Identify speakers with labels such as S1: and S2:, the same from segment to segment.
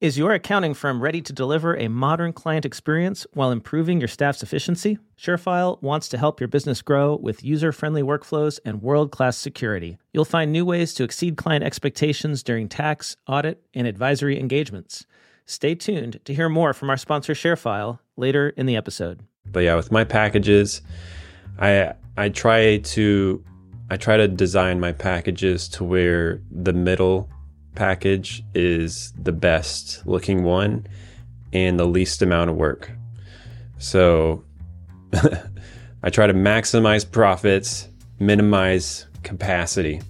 S1: Is your accounting firm ready to deliver a modern client experience while improving your staff's efficiency? ShareFile wants to help your business grow with user friendly workflows and world class security. You'll find new ways to exceed client expectations during tax, audit, and advisory engagements. Stay tuned to hear more from our sponsor ShareFile later in the episode.
S2: But yeah, with my packages, I I try to I try to design my packages to where the middle package is the best looking one and the least amount of work. So I try to maximize profits, minimize capacity,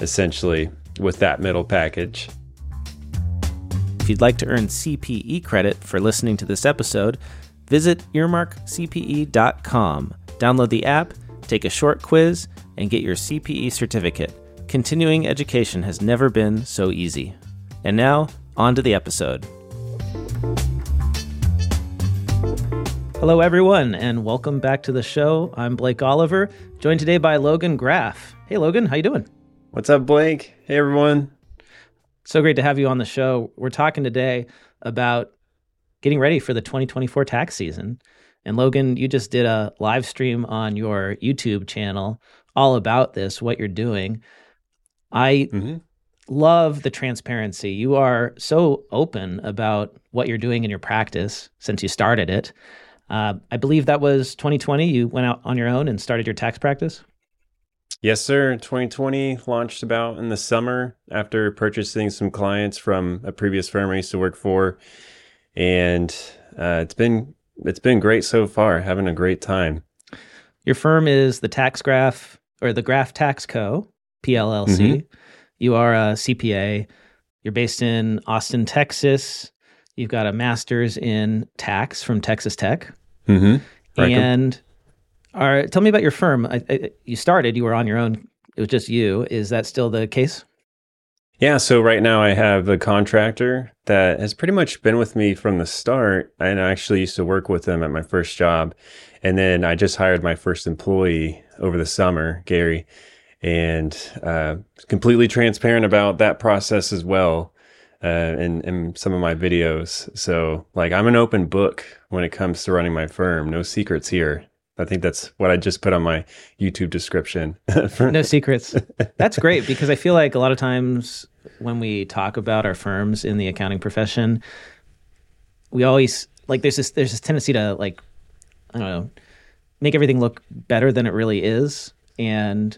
S2: essentially, with that middle package.
S1: If you'd like to earn CPE credit for listening to this episode, visit earmarkcpe.com. Download the app, take a short quiz, and get your CPE certificate. Continuing education has never been so easy. And now, on to the episode. Hello, everyone, and welcome back to the show. I'm Blake Oliver, joined today by Logan Graf. Hey, Logan, how you doing?
S2: What's up, Blake? Hey, everyone.
S1: So great to have you on the show. We're talking today about getting ready for the 2024 tax season. And Logan, you just did a live stream on your YouTube channel all about this, what you're doing. I mm-hmm. love the transparency. You are so open about what you're doing in your practice since you started it. Uh, I believe that was 2020. You went out on your own and started your tax practice.
S2: Yes, sir. 2020 launched about in the summer after purchasing some clients from a previous firm I used to work for, and uh, it's been it's been great so far. Having a great time.
S1: Your firm is the Tax Graph or the Graf Tax Co. PLLC. Mm-hmm. You are a CPA. You're based in Austin, Texas. You've got a master's in tax from Texas Tech.
S2: Mm-hmm.
S1: And are, tell me about your firm. I, I, you started, you were on your own. It was just you. Is that still the case?
S2: Yeah. So right now I have a contractor that has pretty much been with me from the start. And I actually used to work with them at my first job. And then I just hired my first employee over the summer, Gary and uh, completely transparent about that process as well uh, in, in some of my videos. So, like, I'm an open book when it comes to running my firm. No secrets here. I think that's what I just put on my YouTube description.
S1: no secrets. That's great because I feel like a lot of times when we talk about our firms in the accounting profession, we always like there's this there's this tendency to like I don't know make everything look better than it really is, and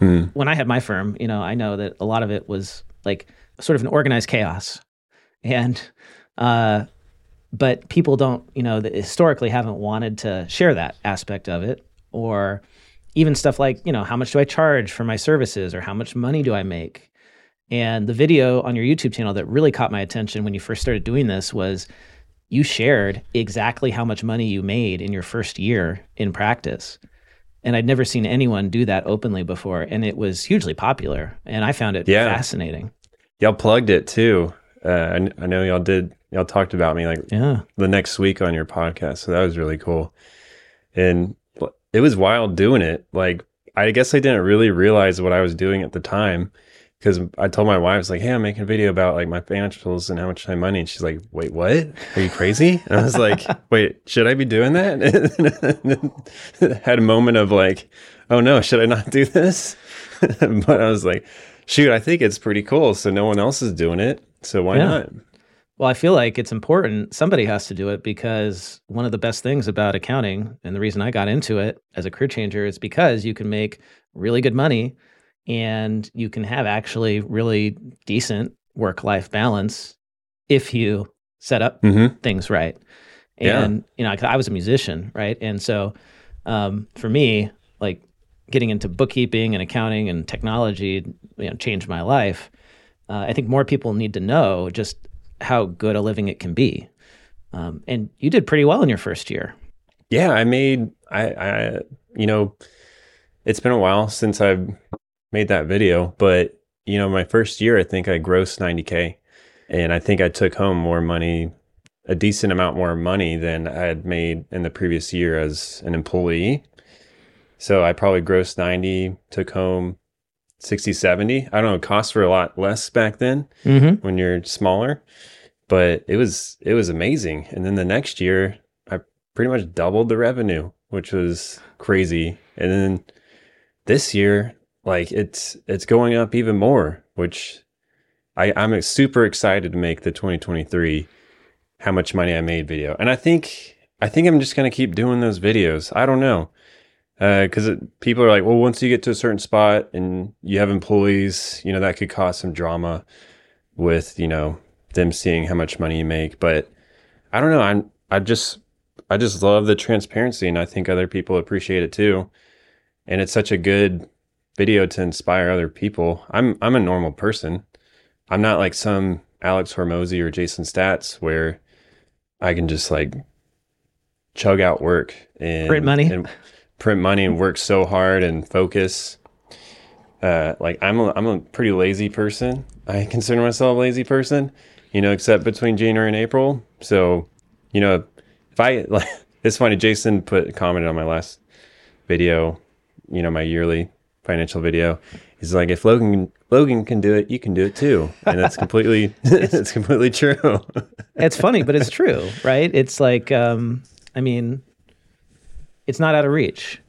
S1: Mm. When I had my firm, you know, I know that a lot of it was like sort of an organized chaos. And, uh, but people don't, you know, historically haven't wanted to share that aspect of it or even stuff like, you know, how much do I charge for my services or how much money do I make? And the video on your YouTube channel that really caught my attention when you first started doing this was you shared exactly how much money you made in your first year in practice and I'd never seen anyone do that openly before, and it was hugely popular, and I found it yeah. fascinating.
S2: Y'all plugged it too. Uh, I, I, know y'all did. Y'all talked about me like yeah. the next week on your podcast, so that was really cool. And it was wild doing it. Like I guess I didn't really realize what I was doing at the time because I told my wife, I was like, "Hey, I'm making a video about like my financials and how much time money," and she's like, "Wait, what? Are you crazy?" And I was like, "Wait, should I be doing that?" had a moment of like, "Oh no, should I not do this?" but I was like, "Shoot, I think it's pretty cool. So no one else is doing it, so why yeah. not?"
S1: Well, I feel like it's important. Somebody has to do it because one of the best things about accounting, and the reason I got into it as a career changer, is because you can make really good money and you can have actually really decent work life balance if you set up mm-hmm. things right. And yeah. you know, I was a musician, right? And so um, for me, like getting into bookkeeping and accounting and technology, you know, changed my life. Uh, I think more people need to know just how good a living it can be. Um, and you did pretty well in your first year.
S2: Yeah, I made I, I you know, it's been a while since I've made that video. But, you know, my first year, I think I grossed 90K. And I think I took home more money, a decent amount more money than I had made in the previous year as an employee. So I probably grossed 90, took home 60, 70. I don't know, costs were a lot less back then mm-hmm. when you're smaller. but it was it was amazing. And then the next year, I pretty much doubled the revenue, which was crazy. And then this year, like it's it's going up even more, which I, I'm super excited to make the 2023 how much money I made video. And I think I think I'm just gonna keep doing those videos. I don't know. Because uh, people are like, well, once you get to a certain spot and you have employees, you know, that could cause some drama with, you know, them seeing how much money you make. But I don't know. I'm, I just, I just love the transparency and I think other people appreciate it too. And it's such a good video to inspire other people. I'm, I'm a normal person. I'm not like some Alex Hormozi or Jason Staats where I can just like chug out work and
S1: print money.
S2: And, print money and work so hard and focus. Uh, like I'm a, I'm a pretty lazy person. I consider myself a lazy person, you know, except between January and April. So, you know, if I like, it's funny. Jason put commented on my last video, you know, my yearly financial video. He's like, if Logan Logan can do it, you can do it too, and that's completely it's, it's completely true.
S1: it's funny, but it's true, right? It's like, um, I mean, it's not out of reach.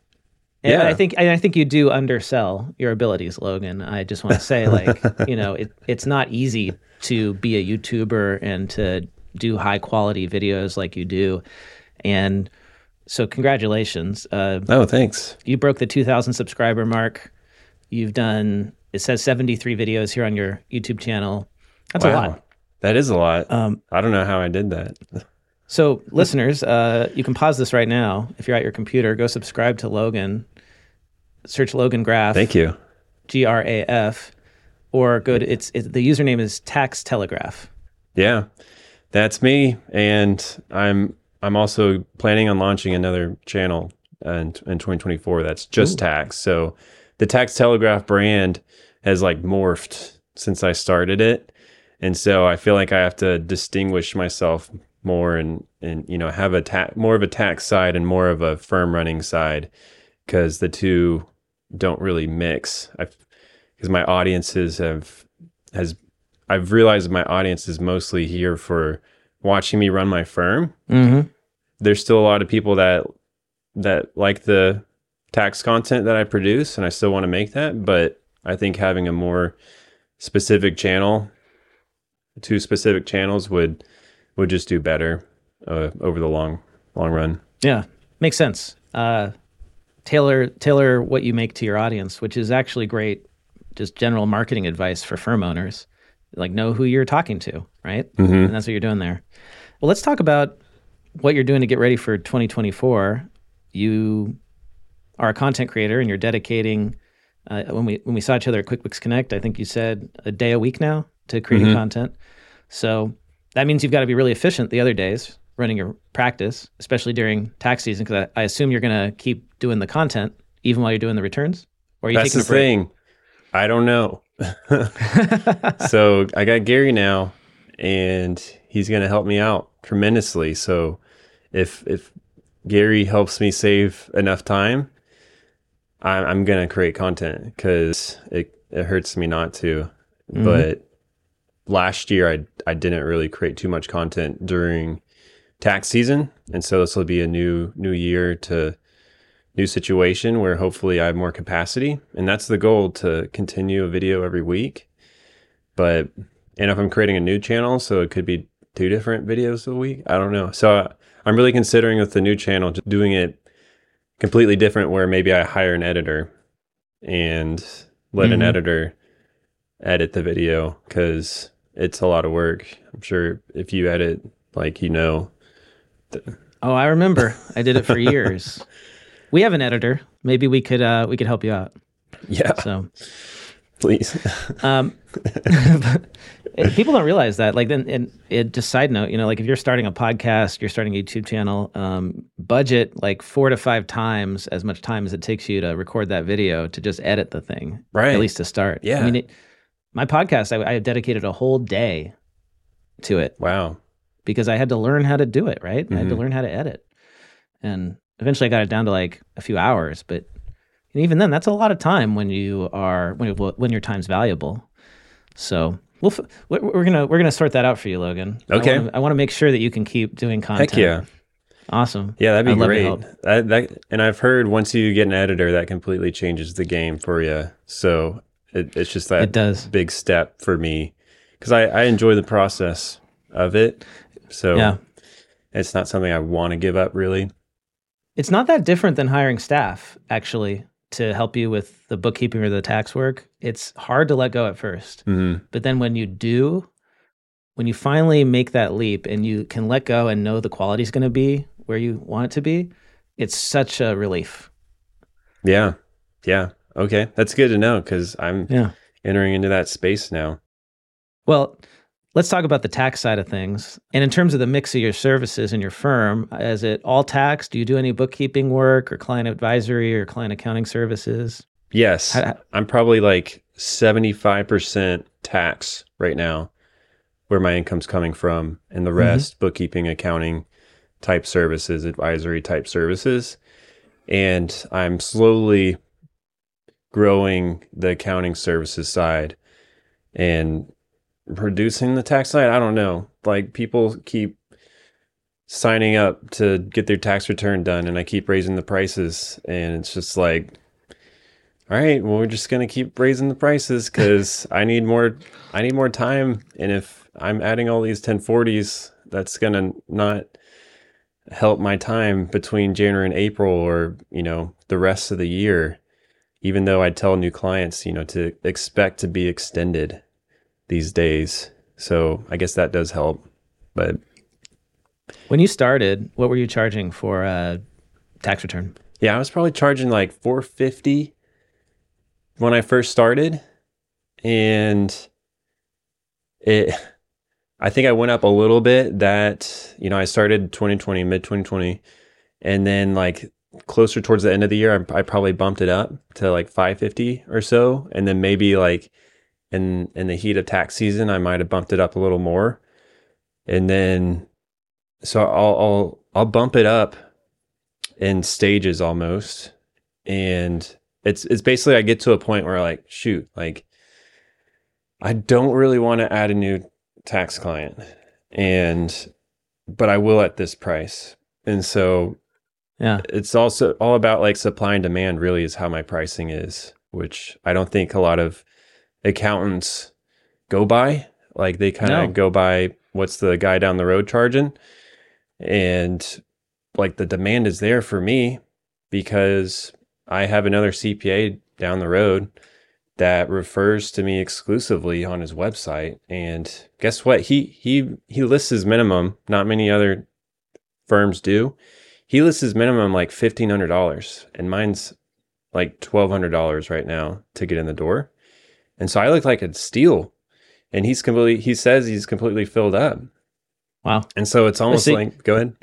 S1: And yeah. I think I think you do undersell your abilities, Logan. I just want to say, like, you know, it, it's not easy to be a YouTuber and to do high quality videos like you do. And so, congratulations.
S2: Uh, oh, thanks.
S1: You broke the 2,000 subscriber mark. You've done, it says 73 videos here on your YouTube channel. That's wow. a lot.
S2: That is a lot. Um, I don't know how I did that.
S1: So, listeners, uh, you can pause this right now. If you're at your computer, go subscribe to Logan. Search Logan Graf.
S2: Thank you.
S1: G R A F, or go to it's it, the username is Tax Telegraph.
S2: Yeah, that's me, and I'm I'm also planning on launching another channel in, in 2024 that's just Ooh. tax. So the Tax Telegraph brand has like morphed since I started it. And so I feel like I have to distinguish myself more and and you know have a ta- more of a tax side and more of a firm running side because the two don't really mix. I because my audiences have has I've realized my audience is mostly here for watching me run my firm. Mm-hmm. There's still a lot of people that that like the tax content that I produce, and I still want to make that. But I think having a more specific channel, two specific channels would would just do better uh, over the long long run.
S1: Yeah, makes sense. Uh, tailor tailor what you make to your audience, which is actually great. Just general marketing advice for firm owners, like know who you're talking to, right? Mm-hmm. And that's what you're doing there. Well, let's talk about what you're doing to get ready for 2024. You are a content creator, and you're dedicating. Uh, when we when we saw each other at QuickBooks Connect, I think you said a day a week now to creating mm-hmm. content. So that means you've got to be really efficient the other days running your practice, especially during tax season, because I, I, assume you're going to keep doing the content even while you're doing the returns.
S2: Or are you That's taking the thing. I don't know. so I got Gary now, and he's going to help me out tremendously. So if if Gary helps me save enough time, I'm, I'm going to create content because it it hurts me not to. Mm-hmm. But last year I I didn't really create too much content during tax season, and so this will be a new new year to new situation where hopefully I have more capacity, and that's the goal to continue a video every week. But and if I'm creating a new channel, so it could be two different videos a week. I don't know. So I'm really considering with the new channel just doing it completely different, where maybe I hire an editor and let mm-hmm. an editor edit the video because it's a lot of work. I'm sure if you edit, like you know.
S1: oh, I remember. I did it for years. We have an editor. Maybe we could uh, we could help you out.
S2: Yeah.
S1: So,
S2: please. um,
S1: people don't realize that. Like, then, and it just side note, you know, like if you're starting a podcast, you're starting a YouTube channel, um, budget like four to five times as much time as it takes you to record that video to just edit the thing,
S2: right?
S1: At least to start.
S2: Yeah. I mean, it,
S1: my podcast, I, I dedicated a whole day to it.
S2: Wow.
S1: Because I had to learn how to do it, right? Mm-hmm. I had to mm-hmm. learn how to edit. And eventually I got it down to like a few hours, but even then that's a lot of time when you are when when your time's valuable. So, we'll we're gonna we're gonna sort that out for you, Logan.
S2: Okay.
S1: I want to make sure that you can keep doing content.
S2: Heck yeah.
S1: Awesome.
S2: Yeah, that'd be I'd great. That, that, and I've heard once you get an editor, that completely changes the game for you. So it, it's just that
S1: it does.
S2: big step for me because I, I enjoy the process of it. So yeah. it's not something I want to give up really.
S1: It's not that different than hiring staff, actually, to help you with the bookkeeping or the tax work. It's hard to let go at 1st
S2: mm-hmm.
S1: But then when you do, when you finally make that leap and you can let go and know the quality is going to be where you want it to be, it's such a relief.
S2: Yeah. Yeah. Okay. That's good to know because I'm
S1: yeah.
S2: entering into that space now.
S1: Well, let's talk about the tax side of things. And in terms of the mix of your services in your firm, is it all tax? Do you do any bookkeeping work or client advisory or client accounting services?
S2: Yes. How, I'm probably like 75% tax right now, where my income's coming from, and the mm-hmm. rest mm-hmm. bookkeeping, accounting, type services, advisory type services. And I'm slowly growing the accounting services side and reducing the tax side. I don't know. Like people keep signing up to get their tax return done and I keep raising the prices and it's just like all right, well we're just going to keep raising the prices cuz I need more I need more time and if I'm adding all these 1040s that's going to not help my time between January and April or, you know, the rest of the year, even though I tell new clients, you know, to expect to be extended these days. So I guess that does help. But
S1: when you started, what were you charging for a tax return?
S2: Yeah, I was probably charging like 450 when I first started. And it I think I went up a little bit that, you know, I started 2020, mid 2020. And then like closer towards the end of the year, I, I, probably bumped it up to like 550 or so. And then maybe like in, in the heat of tax season, I might have bumped it up a little more. And then, so I'll, I'll, I'll bump it up in stages almost. And it's, it's basically, I get to a point where like, shoot, like, I don't really want to add a new tax client and but I will at this price. And so
S1: yeah.
S2: It's also all about like supply and demand really is how my pricing is, which I don't think a lot of accountants go by. Like they kind of no. go by what's the guy down the road charging. And like the demand is there for me because I have another CPA down the road that refers to me exclusively on his website. And guess what? He he he lists his minimum. Not many other firms do. He lists his minimum like fifteen hundred dollars, and mine's like twelve hundred dollars right now to get in the door. And so I look like a steal. And he's completely he says he's completely filled up.
S1: Wow.
S2: And so it's almost like go ahead.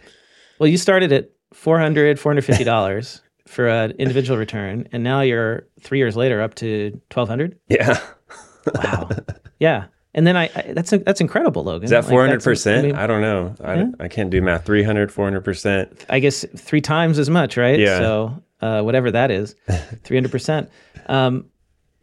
S1: Well, you started at 400 $450 for an individual return, and now you're three years later up to twelve hundred.
S2: Yeah.
S1: wow. Yeah. And then I, I that's that's incredible, Logan.
S2: Is that four hundred percent? I don't know. I, yeah. I can't do math. 300, 400 percent.
S1: I guess three times as much, right?
S2: Yeah.
S1: So uh, whatever that is, three hundred percent.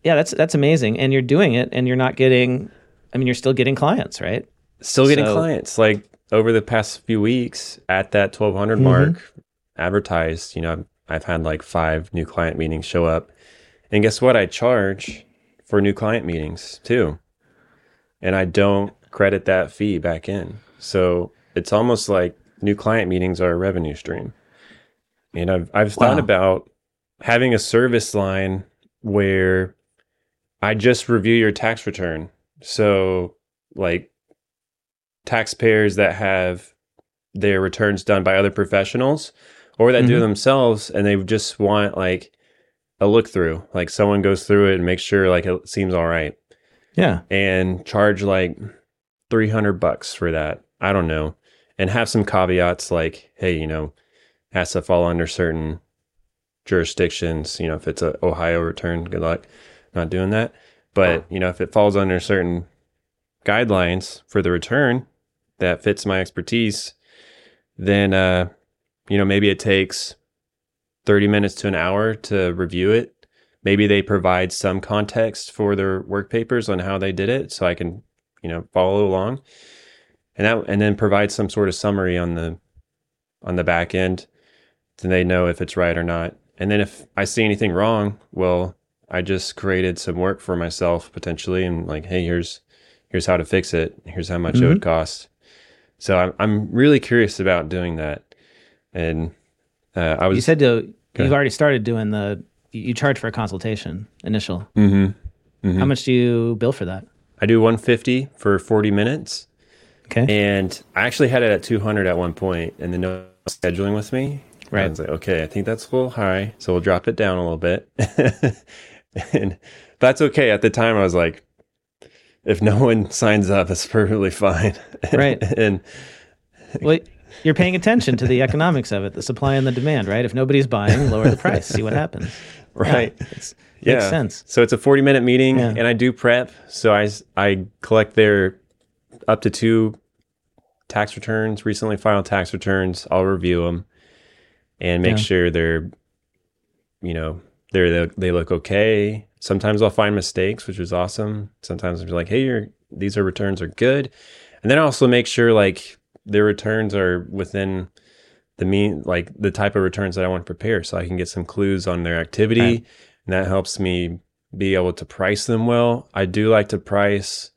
S1: Yeah, that's that's amazing, and you're doing it, and you're not getting. I mean, you're still getting clients, right?
S2: Still getting so, clients. Like over the past few weeks, at that twelve hundred mm mm-hmm. mark, advertised. You know, I've had like five new client meetings show up. And guess what? I charge for new client meetings too. And I don't credit that fee back in. So it's almost like new client meetings are a revenue stream. And I've I've wow. thought about having a service line where I just review your tax return. So like taxpayers that have their returns done by other professionals or that mm-hmm. do themselves and they just want like a look through. Like someone goes through it and makes sure like it seems all right.
S1: Yeah.
S2: And charge like 300 bucks for that. I don't know. And have some caveats like hey you know has to fall under certain jurisdictions you know if it's a ohio return good luck not doing that but you know if it falls under certain guidelines for the return that fits my expertise then uh you know, maybe it takes 30 minutes to an hour to review it. Maybe they provide some context for their work papers on how they did it so I can you know, follow along. And that and then provide some sort of summary on the on the back end. Then they know if it's right or not. And then if I see anything wrong, well, I just created some work for myself potentially and like, hey, here's here's how to fix it. Here's how much mm-hmm. it would mm-hmm. cost. So I'm I'm really curious about doing that. And uh, I was
S1: You said to, you've already started doing the you charge for a consultation initial.
S2: Mm-hmm.
S1: Mm-hmm. How much do you bill for that?
S2: I do 150 for 40 minutes.
S1: Okay.
S2: And I actually had it at 200 at one point, and then no scheduling with me.
S1: Right.
S2: I was like, okay, I think that's a little high, so we'll drop it down a little bit. and that's okay. At the time, I was like, if no one signs up, it's perfectly fine.
S1: Right.
S2: and
S1: well, you're paying attention to the economics of it, the supply and the demand, right? If nobody's buying, lower the price, see what happens.
S2: Right.
S1: Yeah, yeah. Makes sense.
S2: So it's a 40 minute meeting yeah. and I do prep. So I, I collect their up to two tax returns, recently filed tax returns. I'll review them and make yeah. sure they're, you know, they're, they look okay. Sometimes I'll find mistakes, which is awesome. Sometimes I'm like, hey, your these are returns are good. And then I also make sure like their returns are within the mean like the type of returns that I want to prepare so I can get some clues on their activity right. and that helps me be able to price them well. I do like to price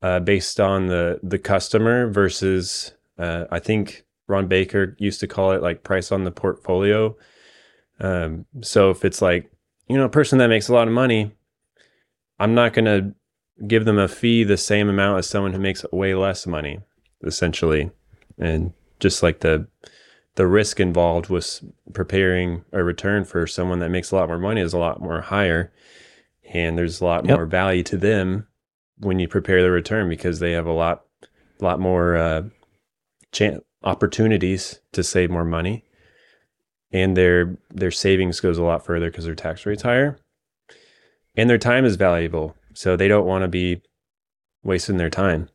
S2: uh, based on the the customer versus uh, I think Ron Baker used to call it like price on the portfolio. Um, so if it's like you know a person that makes a lot of money, I'm not going to give them a fee the same amount as someone who makes way less money, essentially, and just like the the risk involved with preparing a return for someone that makes a lot more money is a lot more higher. And there's a lot yep. more value to them when you prepare the return because they have a lot lot more uh, chance opportunities to save more money and their their savings goes a lot further because their tax rate's higher and their time is valuable so they don't want to be wasting their time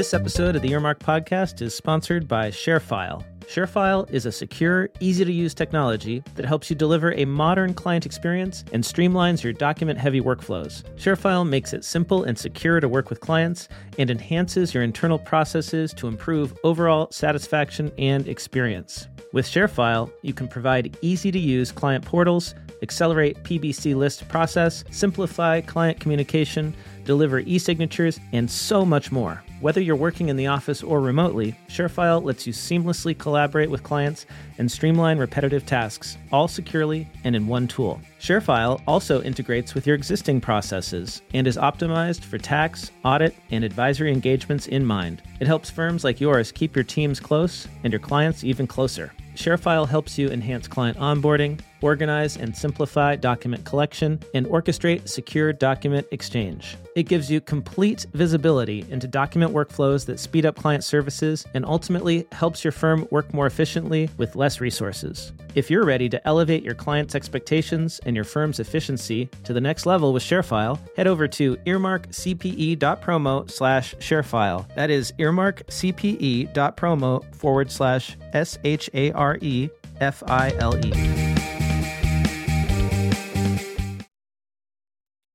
S1: this episode of the Earmark Podcast is sponsored by ShareFile. ShareFile is a secure, easy to use technology that helps you deliver a modern client experience and streamlines your document heavy workflows. ShareFile makes it simple and secure to work with clients and enhances your internal processes to improve overall satisfaction and experience. With ShareFile, you can provide easy to use client portals, accelerate PBC list process, simplify client communication, deliver e signatures, and so much more. Whether you're working in the office or remotely, ShareFile lets you seamlessly collaborate with clients and streamline repetitive tasks, all securely and in one tool. ShareFile also integrates with your existing processes and is optimized for tax, audit, and advisory engagements in mind. It helps firms like yours keep your teams close and your clients even closer. ShareFile helps you enhance client onboarding, organize and simplify document collection, and orchestrate secure document exchange. It gives you complete visibility into document workflows that speed up client services and ultimately helps your firm work more efficiently with less resources. If you're ready to elevate your clients' expectations and your firm's efficiency to the next level with ShareFile, head over to earmarkcpe.promo slash ShareFile. That is earmarkcpe.promo forward slash S H A R E F I L E.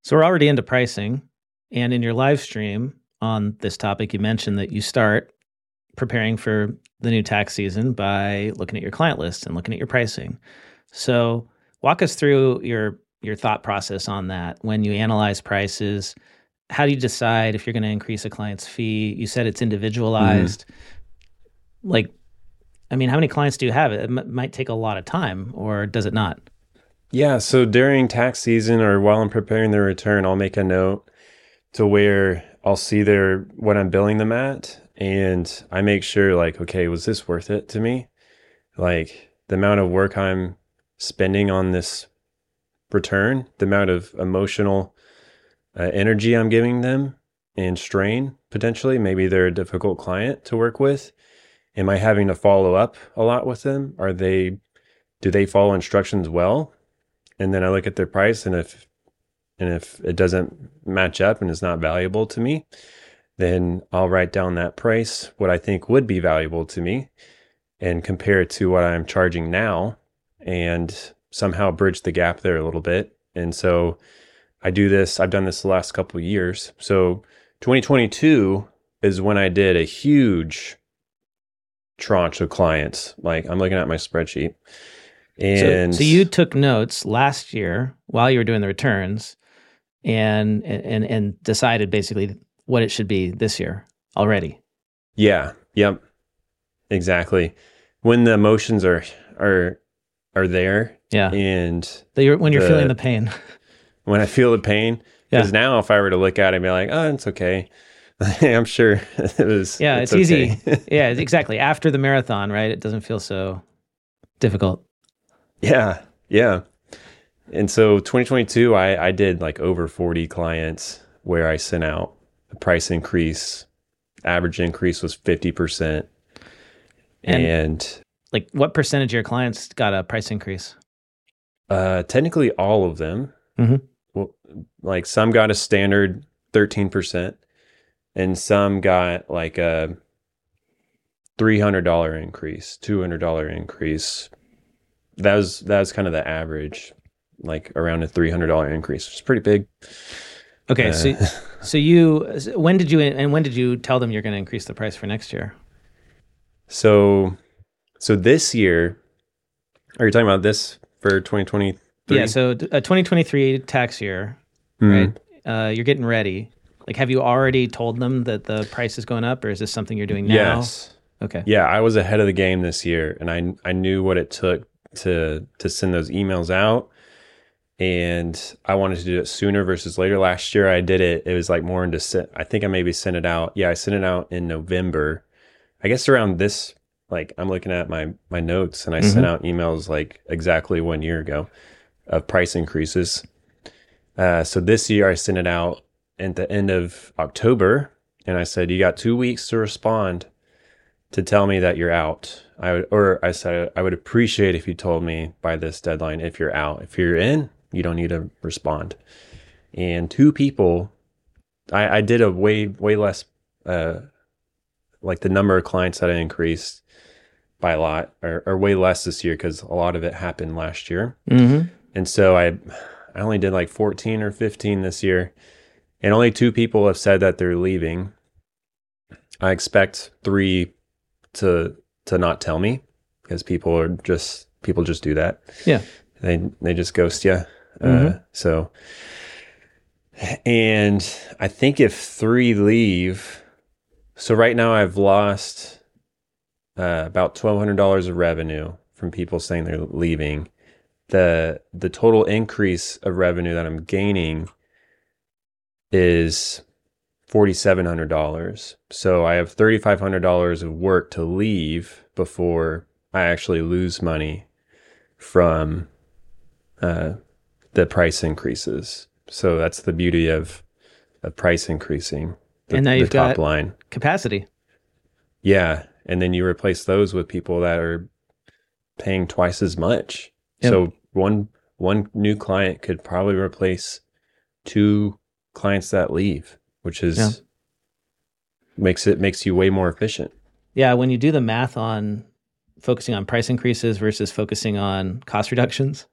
S1: So we're already into pricing. And in your live stream on this topic, you mentioned that you start preparing for the new tax season by looking at your client list and looking at your pricing. So walk us through your your thought process on that when you analyze prices. How do you decide if you're going to increase a client's fee? You said it's individualized. Mm-hmm. Like, I mean, how many clients do you have? It m- might take a lot of time, or does it not?
S2: Yeah. So during tax season or while I'm preparing the return, I'll make a note to where I'll see their what I'm billing them at. And I make sure, like, okay, was this worth it to me? Like, the amount of work I'm spending on this return, the amount of emotional uh, energy I'm giving them and strain potentially. Maybe they're a difficult client to work with. Am I having to follow up a lot with them? Are they, do they follow instructions well? And then I look at their price and if and if it doesn't match up and is not valuable to me, then I'll write down that price, what I think would be valuable to me, and compare it to what I'm charging now and somehow bridge the gap there a little bit. And so I do this. I've done this the last couple of years. So 2022 is when I did a huge tranche of clients. Like I'm looking at my spreadsheet. And
S1: so, so you took notes last year while you were doing the returns and and and decided basically what it should be this year already.
S2: Yeah. Yep. Exactly. When the emotions are are are there.
S1: Yeah.
S2: And
S1: you're, when you're the, feeling the pain.
S2: When I feel the pain. Because yeah. now if I were to look at it and be like, oh, it's okay. I'm sure it was.
S1: Yeah, it's, it's okay. easy. yeah, exactly. After the marathon, right? It doesn't feel so difficult.
S2: Yeah, yeah. And so 2022, I, I did like over 40 clients where I sent out a price increase. Average increase was 50%. And, and
S1: like what percentage of your clients got a price increase?
S2: Uh, technically all of them. Mm-hmm. Well, like some got a standard 13% and some got like a $300 increase, $200 increase. That was, that was kind of the average, like around a $300 increase. It's pretty big.
S1: Okay. Uh, so, so you, when did you, and when did you tell them you're going to increase the price for next year?
S2: So, so this year, are you talking about this for 2023?
S1: Yeah. So a 2023 tax year, mm. right? Uh, you're getting ready. Like, have you already told them that the price is going up, or is this something you're doing now?
S2: Yes.
S1: Okay.
S2: Yeah, I was ahead of the game this year, and I I knew what it took to to send those emails out, and I wanted to do it sooner versus later. Last year, I did it. It was like more into. I think I maybe sent it out. Yeah, I sent it out in November. I guess around this, like I'm looking at my my notes, and I mm-hmm. sent out emails like exactly one year ago of price increases. Uh, so this year, I sent it out at the end of October, and I said, "You got two weeks to respond to tell me that you're out." I would, or I said, "I would appreciate if you told me by this deadline if you're out. If you're in, you don't need to respond." And two people, I, I did a way way less, uh, like the number of clients that I increased by a lot, or, or way less this year because a lot of it happened last year, mm-hmm. and so I, I only did like 14 or 15 this year and only two people have said that they're leaving. I expect three to to not tell me because people are just people just do that.
S1: Yeah,
S2: they they just ghost you. Uh, mm-hmm. Uh, so, and I think if three leave, so right now I've lost uh, about twelve hundred dollars of revenue from people saying they're leaving. the The total increase of revenue that I'm gaining is $4,700. So I have $3,500 of work to leave before I actually lose money from uh, the price increases. So that's the beauty of, of price increasing.
S1: The, and now you've got line capacity.
S2: Yeah. And then you replace those with people that are paying twice as much. Yep. So one one new client could probably replace two clients that leave, which is yeah. makes it makes you way more efficient.
S1: Yeah, when you do the math on focusing on price increases versus focusing on cost reductions,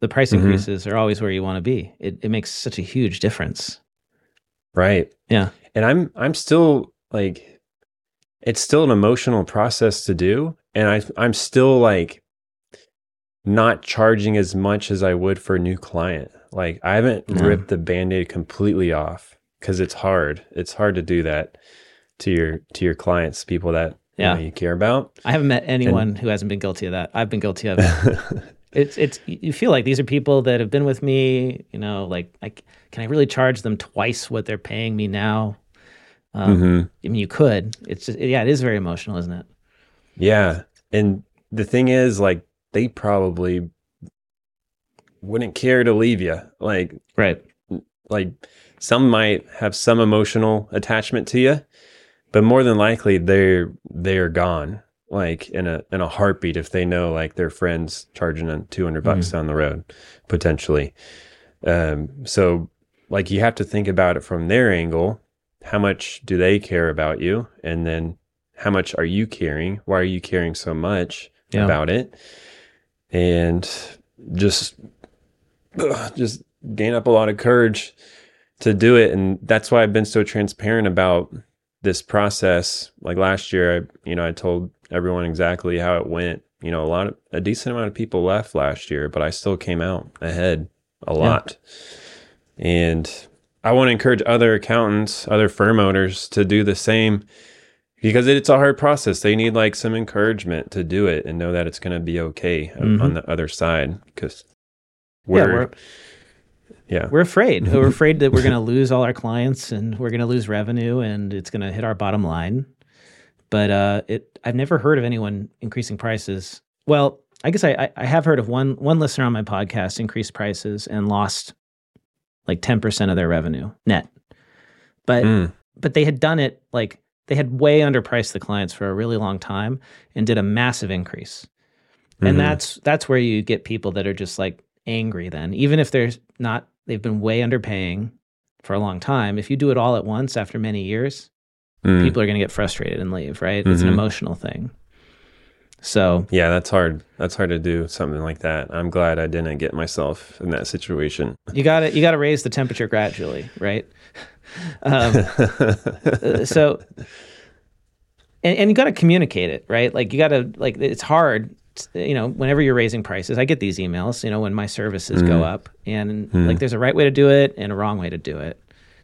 S1: the price mm-hmm. increases are always where you want to be. It it makes such a huge difference.
S2: Right.
S1: Yeah.
S2: And I'm I'm still like it's still an emotional process to do and I I'm still like not charging as much as I would for a new client. Like I haven't mm. ripped the band-aid completely off because it's hard. It's hard to do that to your to your clients, people that yeah. you, know, you care about.
S1: I haven't met anyone and, who hasn't been guilty of that. I've been guilty of it. it's it's you feel like these are people that have been with me, you know, like like can I really charge them twice what they're paying me now? Um, mm-hmm. I mean, you could. It's just yeah, it is very emotional, isn't it?
S2: Yeah, and the thing is, like, they probably wouldn't care to leave you. Like,
S1: right.
S2: Like some might have some emotional attachment to you, but more than likely they're they're gone. Like in a in a heartbeat if they know like their friends charging them two hundred bucks mm. down the road, potentially. Um, so like you have to think about it from their angle. How much do they care about you? And then how much are you caring? Why are you caring so much yeah. about it? And just just gain up a lot of courage to do it. And that's why I've been so transparent about this process. Like last year, I, you know, I told everyone exactly how it went. You know, a lot of, a decent amount of people left last year, but I still came out ahead a lot. Yeah. And I want to encourage other accountants, other firm owners to do the same because it's a hard process. They need like some encouragement to do it and know that it's going to be okay mm-hmm. on the other side because
S1: we're, yeah, we're yeah. We're afraid. We're afraid that we're going to lose all our clients and we're going to lose revenue and it's going to hit our bottom line. But uh it i've never heard of anyone increasing prices. Well i guess i i have heard of one one listener on my podcast increased prices and lost like 10% of their revenue net. But mm. but they had done it like they had way underpriced the clients for a really long time and did a massive increase. Mm-hmm. and that's that's where you get people that are just like angry then even if they're not they've been way underpaying for a long time. If you do it all at once after many years, mm. people are going to get frustrated and leave, right? Mm-hmm. It's an mm-hmm. emotional thing. So,
S2: yeah, that's hard. That's hard to do something like that. I'm glad I didn't get myself in that situation.
S1: You got to you got to raise the temperature gradually, right? Um, so and, and you got to communicate it, right? Like you got to like it's hard you know, whenever you're raising prices, I get these emails, you know, when my services mm. go up and mm. like there's a right way to do it and a wrong way to do it.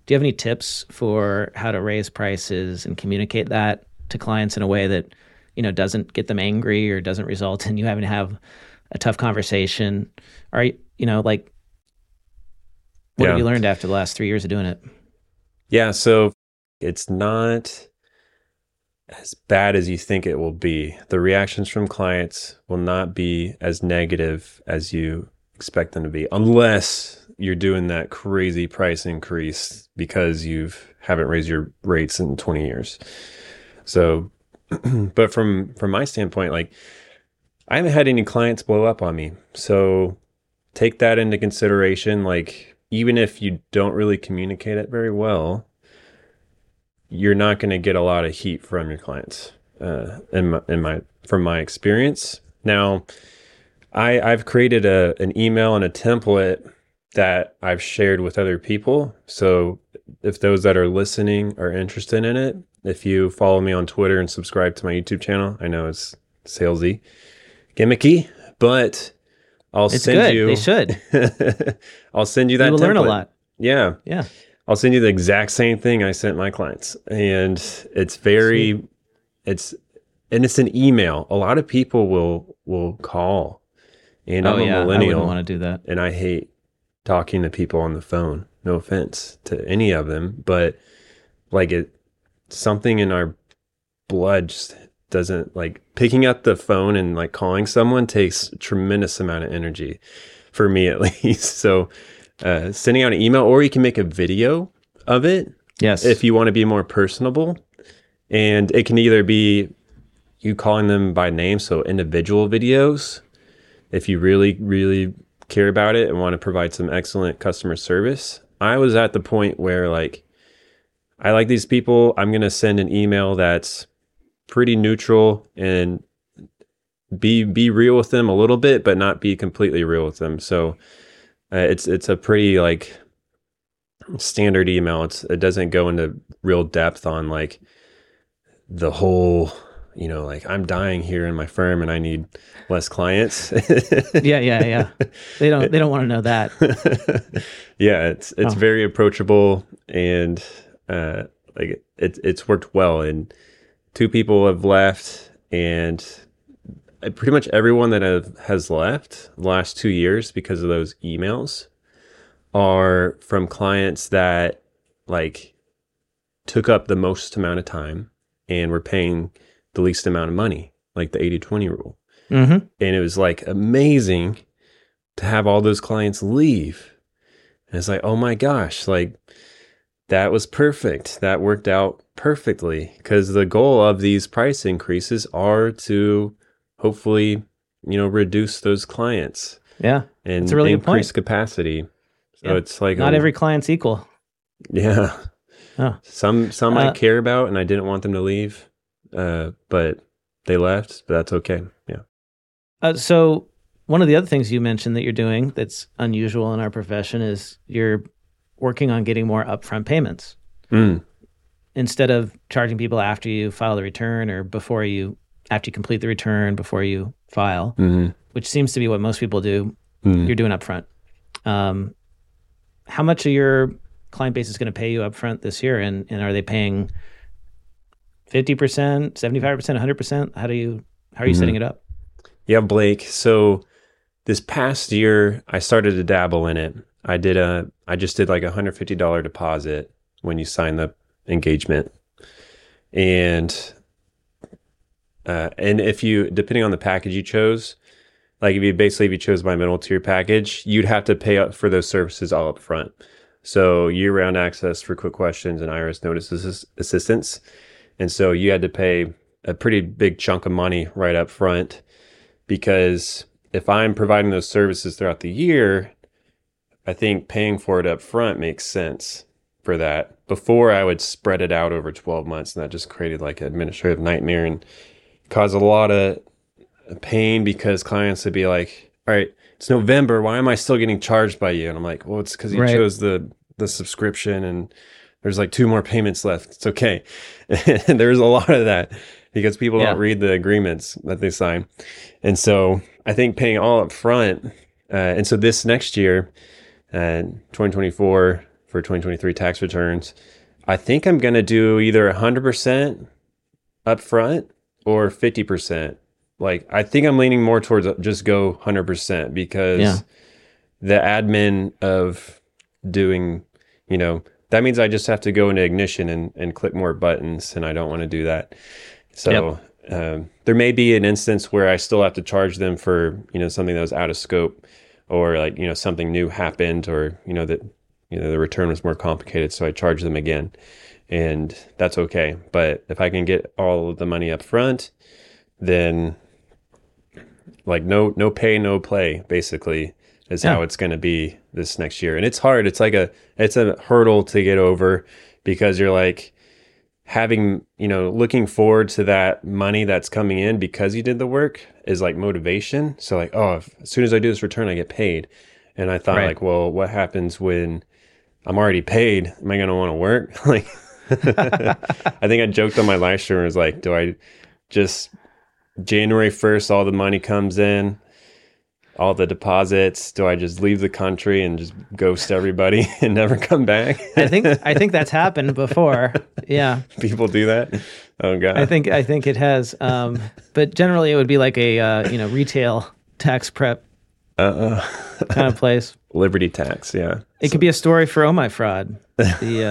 S1: Do you have any tips for how to raise prices and communicate that to clients in a way that, you know, doesn't get them angry or doesn't result in you having to have a tough conversation? Are you, you know, like what yeah. have you learned after the last three years of doing it?
S2: Yeah. So it's not as bad as you think it will be. The reactions from clients will not be as negative as you expect them to be, unless you're doing that crazy price increase because you've haven't raised your rates in 20 years. So, but from from my standpoint, like I haven't had any clients blow up on me. So take that into consideration. Like even if you don't really communicate it very well, you're not going to get a lot of heat from your clients. Uh, in my, in my from my experience. Now, I I've created a an email and a template that I've shared with other people. So if those that are listening are interested in it, if you follow me on Twitter and subscribe to my YouTube channel, I know it's salesy, gimmicky, but I'll it's send
S1: good.
S2: you.
S1: They should.
S2: I'll send you that.
S1: You will learn a lot.
S2: Yeah.
S1: Yeah.
S2: I'll send you the exact same thing I sent my clients. And it's very Sweet. it's and it's an email. A lot of people will will call. And
S1: oh,
S2: I'm
S1: yeah,
S2: a millennial.
S1: I want to do that.
S2: And I hate talking to people on the phone. No offense to any of them, but like it something in our blood just doesn't like picking up the phone and like calling someone takes a tremendous amount of energy for me at least. So uh, sending out an email, or you can make a video of it.
S1: Yes.
S2: If you want to be more personable. And it can either be you calling them by name, so individual videos, if you really, really care about it and want to provide some excellent customer service. I was at the point where, like, I like these people. I'm going to send an email that's pretty neutral and be be real with them a little bit, but not be completely real with them. So uh, it's it's a pretty like standard email. It's, it doesn't go into real depth on like the whole you know like i'm dying here in my firm and i need less clients
S1: yeah yeah yeah they don't they don't want to know that
S2: yeah it's it's oh. very approachable and uh like it, it's worked well and two people have left and pretty much everyone that have, has left the last two years because of those emails are from clients that like took up the most amount of time and were paying the least amount of money, like the 80 20 rule. Mm-hmm. And it was like amazing to have all those clients leave. And it's like, oh my gosh, like that was perfect. That worked out perfectly because the goal of these price increases are to hopefully, you know, reduce those clients.
S1: Yeah.
S2: And it's a really increase capacity. So it's like
S1: not a, every client's equal.
S2: Yeah. Oh. Some some uh, I care about and I didn't want them to leave. Uh, but they left, but that's okay. Yeah.
S1: Uh, so one of the other things you mentioned that you're doing that's unusual in our profession is you're working on getting more upfront payments. Mm. Instead of charging people after you file the return or before you after you complete the return, before you file, mm-hmm. which seems to be what most people do, mm. you're doing upfront. Um, how much of your client base is going to pay you upfront this year, and and are they paying fifty percent, seventy five percent, hundred percent? How do you how are you mm-hmm. setting it up?
S2: Yeah, Blake. So this past year, I started to dabble in it. I did a, I just did like a hundred fifty dollar deposit when you sign the engagement, and uh, and if you depending on the package you chose, like if you basically if you chose my middle tier package, you'd have to pay up for those services all up front. So year round access for quick questions and IRS notices assistance, and so you had to pay a pretty big chunk of money right up front because if I'm providing those services throughout the year, I think paying for it up front makes sense for that. Before I would spread it out over 12 months and that just created like an administrative nightmare and caused a lot of pain because clients would be like, all right, it's November. Why am I still getting charged by you? And I'm like, well, it's because you right. chose the the subscription and there's like two more payments left. It's okay. and there's a lot of that because people yeah. don't read the agreements that they sign. And so I think paying all up front, uh, and so this next year, uh, 2024 for 2023 tax returns, I think I'm going to do either 100% up front or 50%. Like, I think I'm leaning more towards just go 100% because yeah. the admin of doing, you know, that means I just have to go into ignition and, and click more buttons, and I don't want to do that. So yep. um, there may be an instance where I still have to charge them for you know something that was out of scope, or like you know something new happened, or you know that you know the return was more complicated, so I charge them again, and that's okay. But if I can get all of the money up front, then like no no pay no play basically is yeah. how it's going to be this next year and it's hard it's like a it's a hurdle to get over because you're like having you know looking forward to that money that's coming in because you did the work is like motivation so like oh if, as soon as i do this return i get paid and i thought right. like well what happens when i'm already paid am i going to want to work like i think i joked on my live stream was like do i just january 1st all the money comes in all the deposits? Do I just leave the country and just ghost everybody and never come back?
S1: I think I think that's happened before. Yeah,
S2: people do that. Oh god,
S1: I think I think it has. Um, but generally, it would be like a uh, you know retail tax prep uh, kind of place.
S2: Liberty tax, yeah.
S1: It so. could be a story for Oh My Fraud, the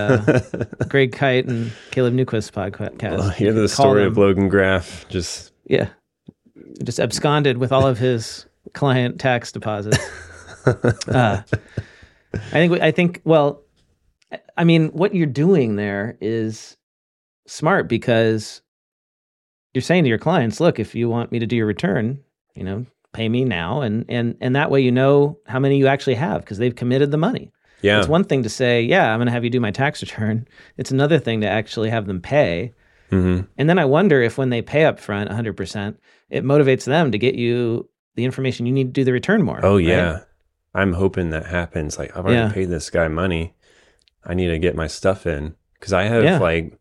S1: uh, Greg Kyte and Caleb Newquist podcast. Well,
S2: hear the story them, of Logan Graf, just
S1: yeah, just absconded with all of his client tax deposits. uh, I think I think well, I mean, what you're doing there is smart because you're saying to your clients, look, if you want me to do your return, you know, pay me now, and and and that way you know how many you actually have because they've committed the money. Yeah, it's one thing to say, yeah, I'm going to have you do my tax return. It's another thing to actually have them pay. Mm-hmm. And then I wonder if when they pay up front 100%, it motivates them to get you the information you need to do the return more.
S2: Oh right? yeah. I'm hoping that happens. Like I've already yeah. paid this guy money. I need to get my stuff in because I have yeah. like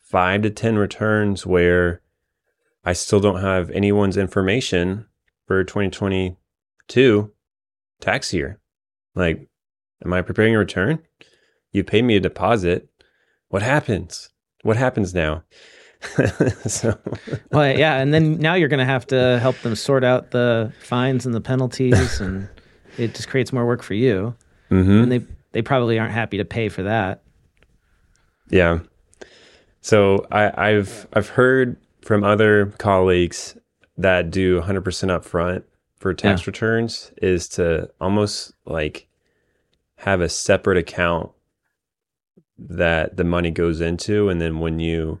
S2: five to 10 returns where I still don't have anyone's information for 2022 tax year. Like, am I preparing a return? You paid me a deposit. What happens? What happens now?
S1: so well yeah and then now you're going to have to help them sort out the fines and the penalties and it just creates more work for you mm-hmm. and they they probably aren't happy to pay for that
S2: yeah so I, i've i've heard from other colleagues that do 100% upfront for tax yeah. returns is to almost like have a separate account that the money goes into and then when you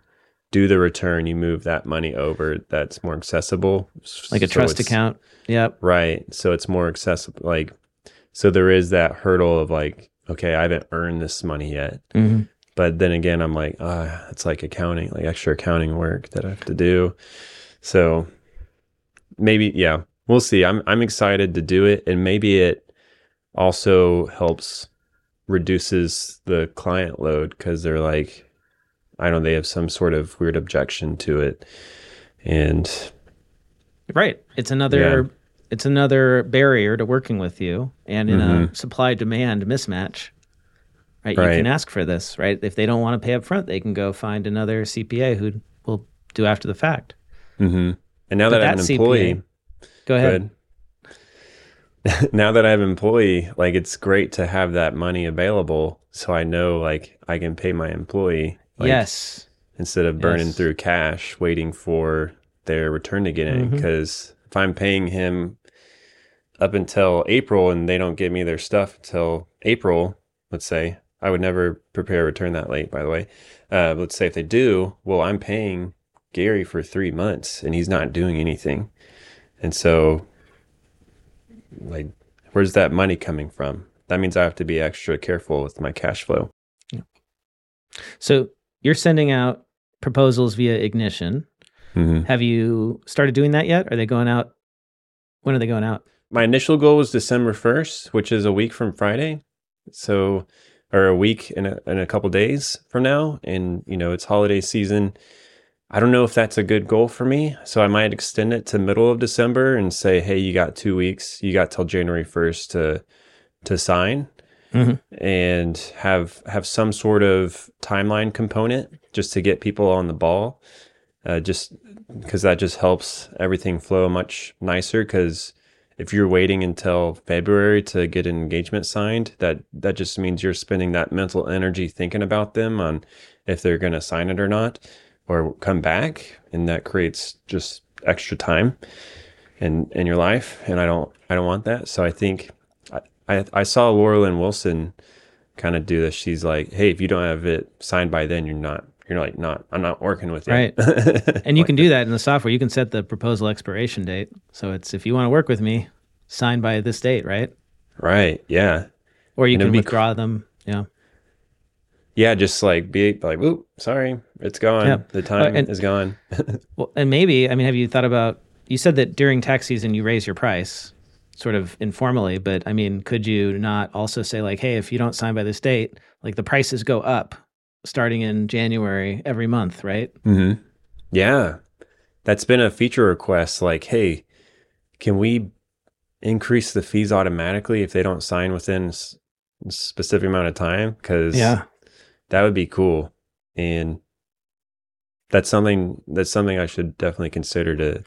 S2: do the return, you move that money over that's more accessible.
S1: Like a so trust account. Yep.
S2: Right. So it's more accessible. Like, so there is that hurdle of like, okay, I haven't earned this money yet. Mm-hmm. But then again, I'm like, ah, it's like accounting, like extra accounting work that I have to do. So maybe, yeah, we'll see. I'm I'm excited to do it, and maybe it also helps reduces the client load because they're like, I don't know, they have some sort of weird objection to it, and
S1: right, it's another. Yeah. It's another barrier to working with you, and in mm-hmm. a supply demand mismatch, right? You can ask for this, right? If they don't want to pay up front, they can go find another CPA who will do after the fact.
S2: Mm-hmm. And now that, that I have an employee, CPA,
S1: go ahead.
S2: now that I have an employee, like it's great to have that money available, so I know like I can pay my employee. Like,
S1: yes.
S2: Instead of burning yes. through cash waiting for their return to get in, because mm-hmm. if I'm paying him up until April and they don't give me their stuff until April, let's say, I would never prepare a return that late, by the way. Uh, let's say if they do, well, I'm paying Gary for three months and he's not doing anything. And so, like, where's that money coming from? That means I have to be extra careful with my cash flow. Yeah.
S1: So you're sending out proposals via Ignition. Mm-hmm. Have you started doing that yet? Are they going out? When are they going out?
S2: My initial goal was December 1st, which is a week from Friday. So or a week and a, in a couple days from now. And, you know, it's holiday season. I don't know if that's a good goal for me. So I might extend it to middle of December and say, hey, you got two weeks. You got till January 1st to to sign. Mm-hmm. and have have some sort of timeline component just to get people on the ball uh, just because that just helps everything flow much nicer because if you're waiting until February to get an engagement signed, that that just means you're spending that mental energy thinking about them on if they're going to sign it or not or come back and that creates just extra time in in your life and I don't I don't want that. So I think I I, I saw Laurel and Wilson kind of do this. She's like, "Hey, if you don't have it signed by then, you're not you're like not i'm not working with you.
S1: Right. And you can do that in the software. You can set the proposal expiration date. So it's if you want to work with me sign by this date right?
S2: Right yeah.
S1: Or you and can withdraw them yeah.
S2: Yeah just like be like whoop sorry it's gone yeah. the time uh, and, is gone
S1: well and maybe i mean have you thought about you said that during tax season you raise your price sort of informally but i mean could you not also say like hey if you don't sign by this date like the prices go up starting in January every month, right?
S2: Mm-hmm. Yeah. That's been a feature request like, hey, can we increase the fees automatically if they don't sign within a specific amount of time? Because
S1: yeah.
S2: that would be cool. And that's something that's something I should definitely consider to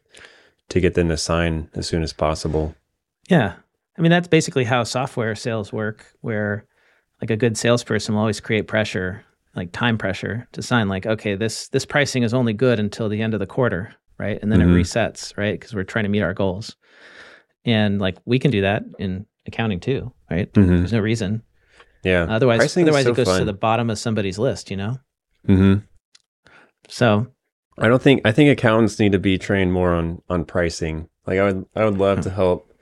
S2: to get them to sign as soon as possible.
S1: Yeah. I mean that's basically how software sales work where like a good salesperson will always create pressure like time pressure to sign like okay this this pricing is only good until the end of the quarter right and then mm-hmm. it resets right because we're trying to meet our goals and like we can do that in accounting too right mm-hmm. there's no reason
S2: yeah
S1: otherwise pricing otherwise so it goes fun. to the bottom of somebody's list you know
S2: mm-hmm.
S1: So
S2: i don't think i think accountants need to be trained more on on pricing like i would i would love to help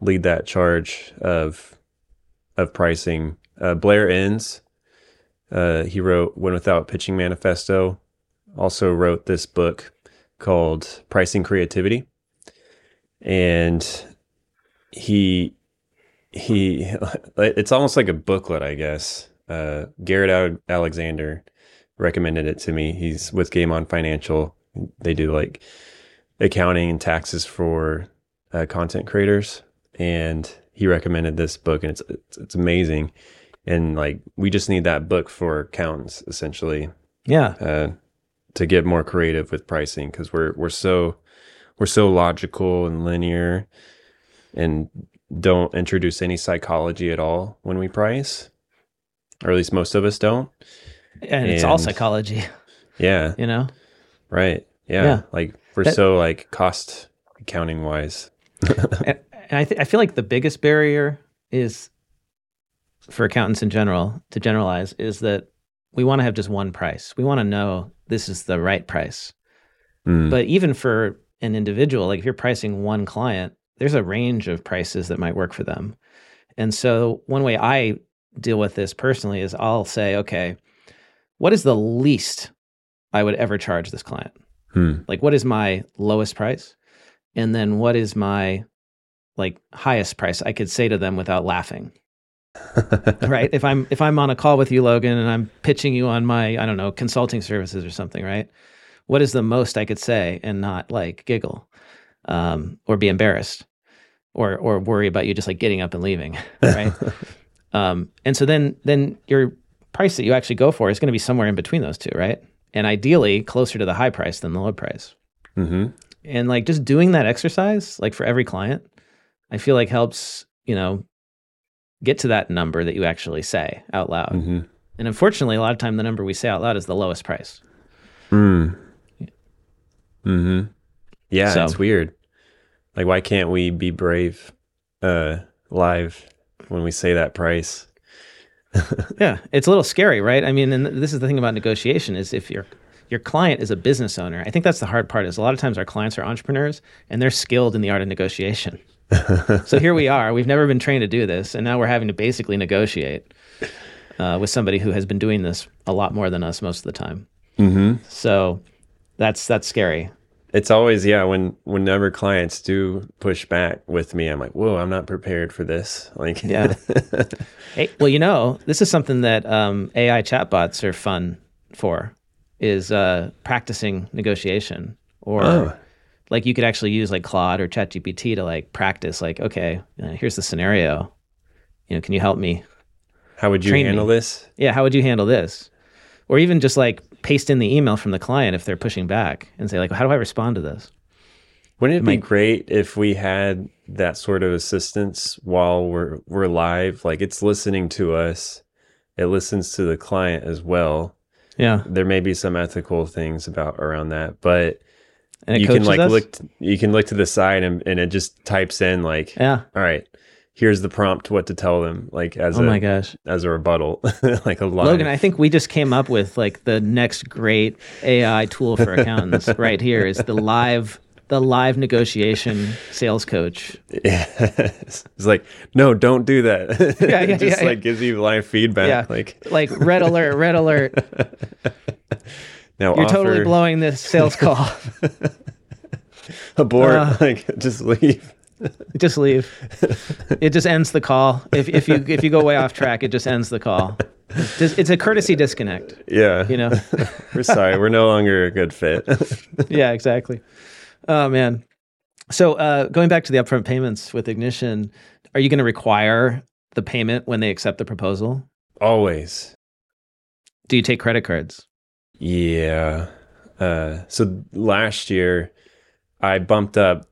S2: lead that charge of of pricing uh, blair enns uh, he wrote Win Without Pitching Manifesto. Also wrote this book called Pricing Creativity, and he he it's almost like a booklet, I guess. Uh, Garrett Alexander recommended it to me. He's with Game On Financial. They do like accounting and taxes for uh, content creators, and he recommended this book, and it's it's, it's amazing. And like we just need that book for accountants essentially.
S1: Yeah.
S2: Uh, to get more creative with pricing because we're we're so we're so logical and linear and don't introduce any psychology at all when we price or at least most of us don't
S1: and, and it's all psychology
S2: yeah
S1: you know
S2: right yeah, yeah. like we're that, so like cost accounting wise
S1: and, and I, th- I feel like the biggest barrier is for accountants in general to generalize is that we want to have just one price. We want to know this is the right price. Mm. But even for an individual, like if you're pricing one client, there's a range of prices that might work for them. And so one way I deal with this personally is I'll say, okay, what is the least I would ever charge this client? Hmm. Like what is my lowest price? And then what is my like highest price I could say to them without laughing. right? If I'm if I'm on a call with you Logan and I'm pitching you on my I don't know, consulting services or something, right? What is the most I could say and not like giggle um, or be embarrassed or or worry about you just like getting up and leaving, right? um, and so then then your price that you actually go for is going to be somewhere in between those two, right? And ideally closer to the high price than the low price.
S2: Mm-hmm.
S1: And like just doing that exercise, like for every client, I feel like helps, you know, get to that number that you actually say out loud.
S2: Mm-hmm.
S1: And unfortunately, a lot of time the number we say out loud is the lowest price.
S2: Mm. Mm-hmm. Yeah,
S1: So-
S2: it's weird. Like, why can't we be brave uh, live when we say that price?
S1: Yeah, it's a little scary, right? I mean, and this is the thing about negotiation is if your your client is a business owner, I think that's the hard part. Is a lot of times our clients are entrepreneurs and they're skilled in the art of negotiation. so here we are. We've never been trained to do this, and now we're having to basically negotiate uh, with somebody who has been doing this a lot more than us most of the time.
S2: Mm-hmm.
S1: So that's that's scary.
S2: It's always yeah. When whenever clients do push back with me, I'm like, whoa, I'm not prepared for this. Like,
S1: Yeah. Hey, well, you know, this is something that um, AI chatbots are fun for, is uh, practicing negotiation, or
S2: Oh.
S1: like you could actually use like Claude or ChatGPT to like practice. Like, okay, uh, here's the scenario. You know, can you help me?
S2: how would you
S1: Train me.
S2: handle this?
S1: Yeah, how would you handle this? Or even just like paste in the email from the client if they're pushing back and say like, how do I respond to this?
S2: Wouldn't it be
S1: might-
S2: great if we had that sort of assistance while we're we're live? Like it's listening to us, it listens to the client as well.
S1: Yeah,
S2: There may be some ethical things about around that, but you can like
S1: us?
S2: look you can look to the side and, and it just types in like
S1: Yeah.
S2: all right here's the prompt what to tell them like as
S1: Oh
S2: a
S1: my gosh.
S2: as a rebuttal like a line
S1: Logan, I think we just came up with like the next great AI tool for accountants right here is the live the live negotiation sales coach.
S2: yeah. it's like no don't do that
S1: Yeah, yeah,
S2: it just
S1: yeah,
S2: like
S1: yeah.
S2: gives you live feedback
S1: Yeah.
S2: like
S1: Like red alert, red alert.
S2: now
S1: You're
S2: offer
S1: totally blowing this sales call.
S2: abort
S1: Uh.
S2: like just leave
S1: just leave. It just ends the call. If if you if you go way off track, it just ends the call. Just, it's a courtesy disconnect,
S2: yeah
S1: you know.
S2: we're sorry we're no longer a good fit
S1: yeah, exactly. Oh man. So uh, going back to the upfront payments with Ignition, are you going to require the payment when they accept the proposal?
S2: always
S1: Do you take credit cards?
S2: Yeah. Uh, so last year, I bumped up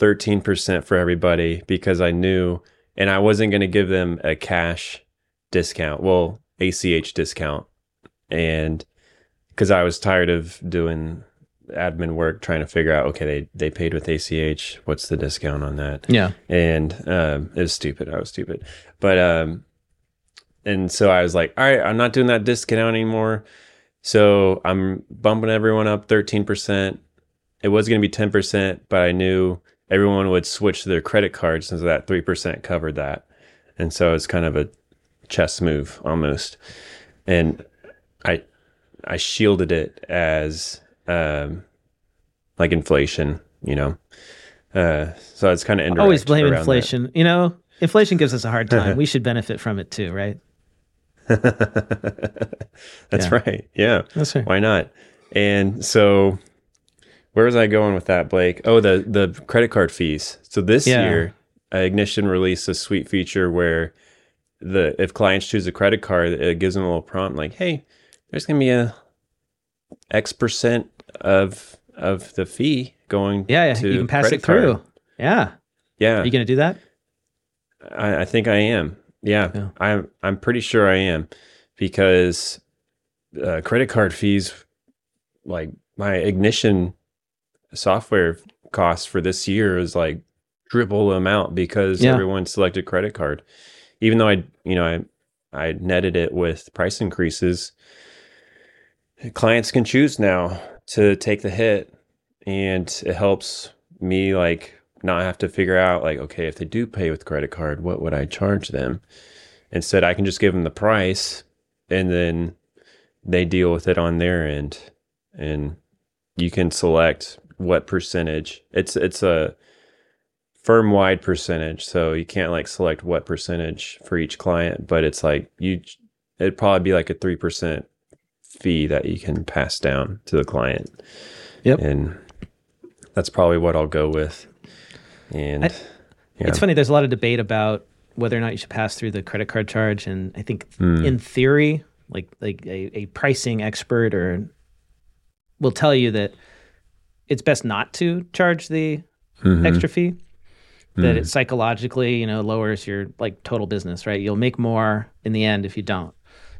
S2: 13% for everybody because I knew, and I wasn't going to give them a cash discount, well, ACH discount. And because I was tired of doing admin work trying to figure out, okay, they, they paid with ACH. What's the discount on that?
S1: Yeah.
S2: and um, it was stupid. I was stupid, but um, and so I was like, all right, I'm not doing that discount anymore. So I'm bumping everyone up 13 percent. It was going to be 10 percent, but I knew everyone would switch to their credit card since that three percent covered that, and so it's kind of a chess move almost. And I I shielded it as um, like inflation, you know. Uh, so it's kind of.
S1: Always blame
S2: around that.
S1: inflation. You know, inflation gives us a hard time. we should benefit from it too, right?
S2: That's
S1: Yeah.
S2: right. Yeah.
S1: That's right.
S2: Why not? And so where was I going with that, Blake? Oh, the the credit card fees. So this
S1: Yeah.
S2: year, Ignition released a sweet feature where the if clients choose a credit card, it gives them a little prompt like, "Hey, there's going to be a X percent of of the fee going
S1: Yeah, yeah.
S2: to
S1: You can pass it through.
S2: card."
S1: Yeah.
S2: Yeah.
S1: Are you going to do that?
S2: I, I think I am. Yeah,
S1: Yeah.
S2: I'm. I'm pretty sure I am because uh, credit card fees, like my ignition software cost for this year is like triple amount because
S1: Yeah.
S2: everyone selected credit card. Even though I, you know, I I netted it with price increases. Clients can choose now to take the hit, and it helps me like not have to figure out like okay if they do pay with credit card what would i charge them instead i can just give them the price and then they deal with it on their end and you can select what percentage it's it's a firm wide percentage. So you can't like select what percentage for each client, but it's like you, it'd probably be like a 3% fee that you can pass down to the client.
S1: Yep.
S2: And that's probably what I'll go with. And I,
S1: yeah. it's funny, there's a lot of debate about whether or not you should pass through the credit card charge. And I think mm. in theory, like like a, a pricing expert or will tell you that it's best not to charge the mm-hmm. extra fee. That mm. it psychologically, you know, lowers your like total business, right? You'll make more in the end if you don't.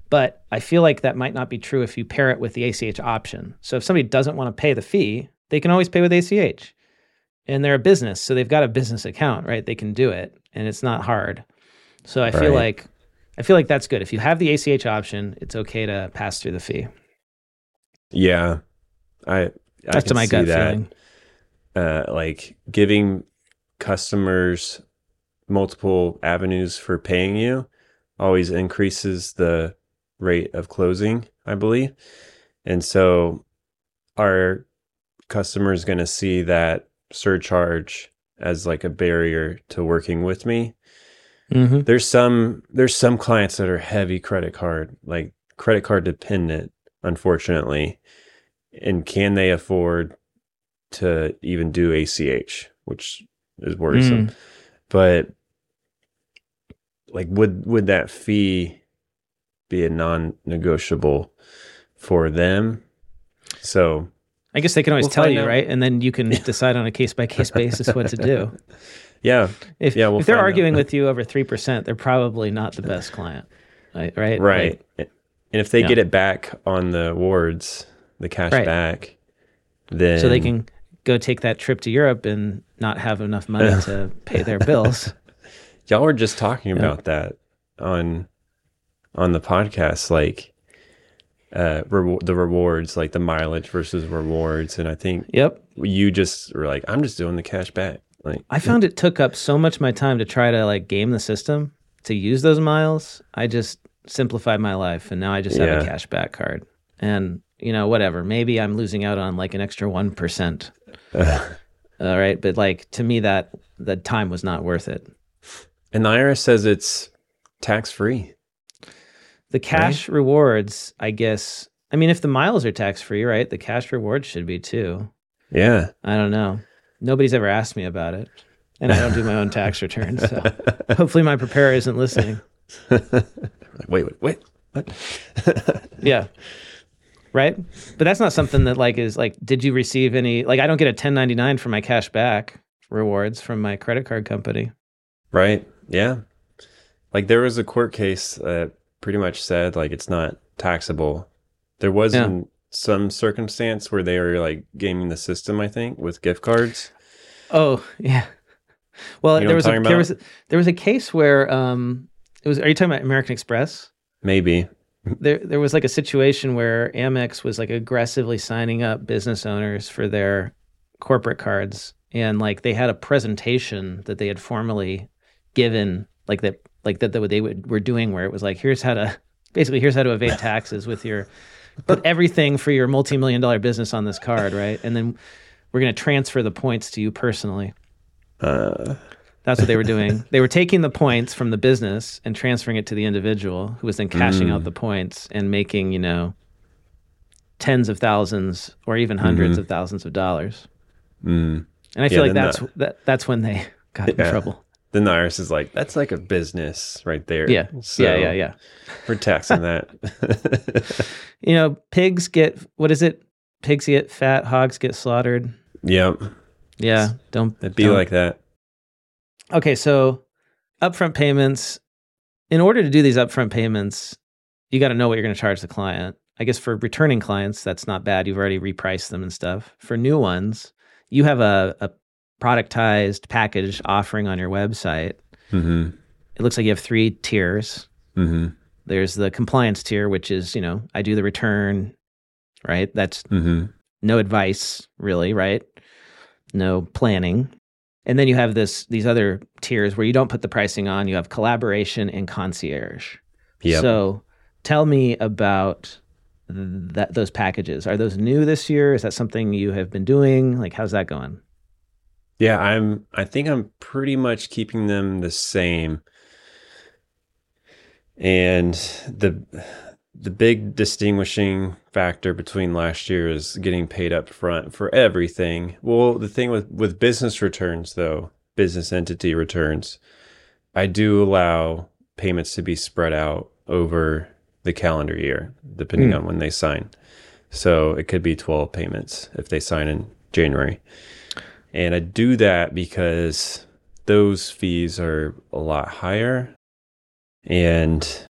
S1: But I feel like that might not be true if you pair it with the ACH option. So if somebody doesn't want to pay the fee, they can always pay with ACH. And they're a business, so they've got a business account, right? They can do it and it's not hard. So I right. feel like I feel like that's good. If you have the ACH option, it's okay to pass through the fee.
S2: Yeah. I, I
S1: that's to my gut that. feeling.
S2: Uh, like giving customers multiple avenues for paying you always increases the rate of closing, I believe. And so our customers going to see that surcharge as like a barrier to working with me Mm-hmm. There's some there's some clients that are heavy credit card, like credit card dependent, unfortunately. And can they afford to even do ACH, which is worrisome. Mm. But like would would that fee be a non-negotiable for them? So
S1: I guess they can always we'll tell you, out. right? And then you can decide on a case by case basis what to do.
S2: Yeah.
S1: If,
S2: yeah,
S1: we'll if they're arguing with you over 3%, they're probably not the best client. Right. Right.
S2: right. Like, and if they yeah. get it back on the awards, the cash right. back, then.
S1: So they can go take that trip to Europe and not have enough money to pay their bills.
S2: Y'all were just talking about that on on the podcast, like uh re- the rewards, like the mileage versus rewards, and I think
S1: yep,
S2: you just were like, I'm just doing the cash back. Like
S1: I found it took up so much of my time to try to like game the system to use those miles. I just simplified my life and now I just have yeah. a cashback card. And you know, whatever. Maybe I'm losing out on like an extra one percent. All right. But like to me that the time was not worth it.
S2: And the IRS says it's tax free.
S1: The cash right? rewards, I guess I mean if the miles are tax free, right? The cash rewards should be too.
S2: Yeah.
S1: I don't know. Nobody's ever asked me about it, and I don't do my own tax returns. So hopefully, my preparer isn't listening.
S2: wait, wait, wait. What?
S1: yeah. Right. But that's not something that like is like, did you receive any, like, I don't get a 1099 for my cash back rewards from my credit card company.
S2: Right. Yeah. Like there was a court case that pretty much said like it's not taxable. There wasn't some circumstance where they were like gaming the system, I think, with gift cards.
S1: Oh, yeah. Well, you know there was a, there was a, there was a case where um it was are you talking about American Express?
S2: Maybe.
S1: There there was like a situation where Amex was like aggressively signing up business owners for their corporate cards and like they had a presentation that they had formally given like that like that, that they would, were doing where it was like here's how to basically here's how to evade taxes with your put everything for your multi-million dollar business on this card, right? And then we're going to transfer the points to you personally. Uh, That's what they were doing. they were taking the points from the business and transferring it to the individual, who was then cashing mm. out the points and making, you know, tens of thousands or even 100s mm-hmm. of thousands of dollars. Mm. And I feel yeah, like that's the, that that's when they got yeah. in trouble
S2: then the IRS is like, that's like a business right there.
S1: Yeah. So yeah, yeah, yeah.
S2: We're taxing that.
S1: you know, pigs get what is it? Pigs get fat, hogs get slaughtered.
S2: Yep.
S1: Yeah. Don't
S2: it'd be
S1: don't.
S2: like that.
S1: Okay, so upfront payments. In order to do these upfront payments, you got to know what you're going to charge the client. I guess for returning clients, that's not bad. You've already repriced them and stuff. For new ones, you have a, a productized package offering on your website. Mm-hmm. It looks like you have three tiers. Mm-hmm. There's the compliance tier, which is, you know, I do the return, right? That's mm-hmm. no advice, really, right? No planning. And then you have this these other tiers where you don't put the pricing on. You have collaboration and concierge.
S2: Yeah.
S1: So tell me about that those packages. Are those new this year? Is that something you have been doing? Like how's that going?
S2: Yeah, I'm I think I'm pretty much keeping them the same. And the the big distinguishing factor between last year is getting paid up front for everything. Well, the thing with with business returns though, business entity returns, I do allow payments to be spread out over the calendar year depending mm. on when they sign. So it could be 12 payments if they sign in January. And I do that because those fees are a lot higher and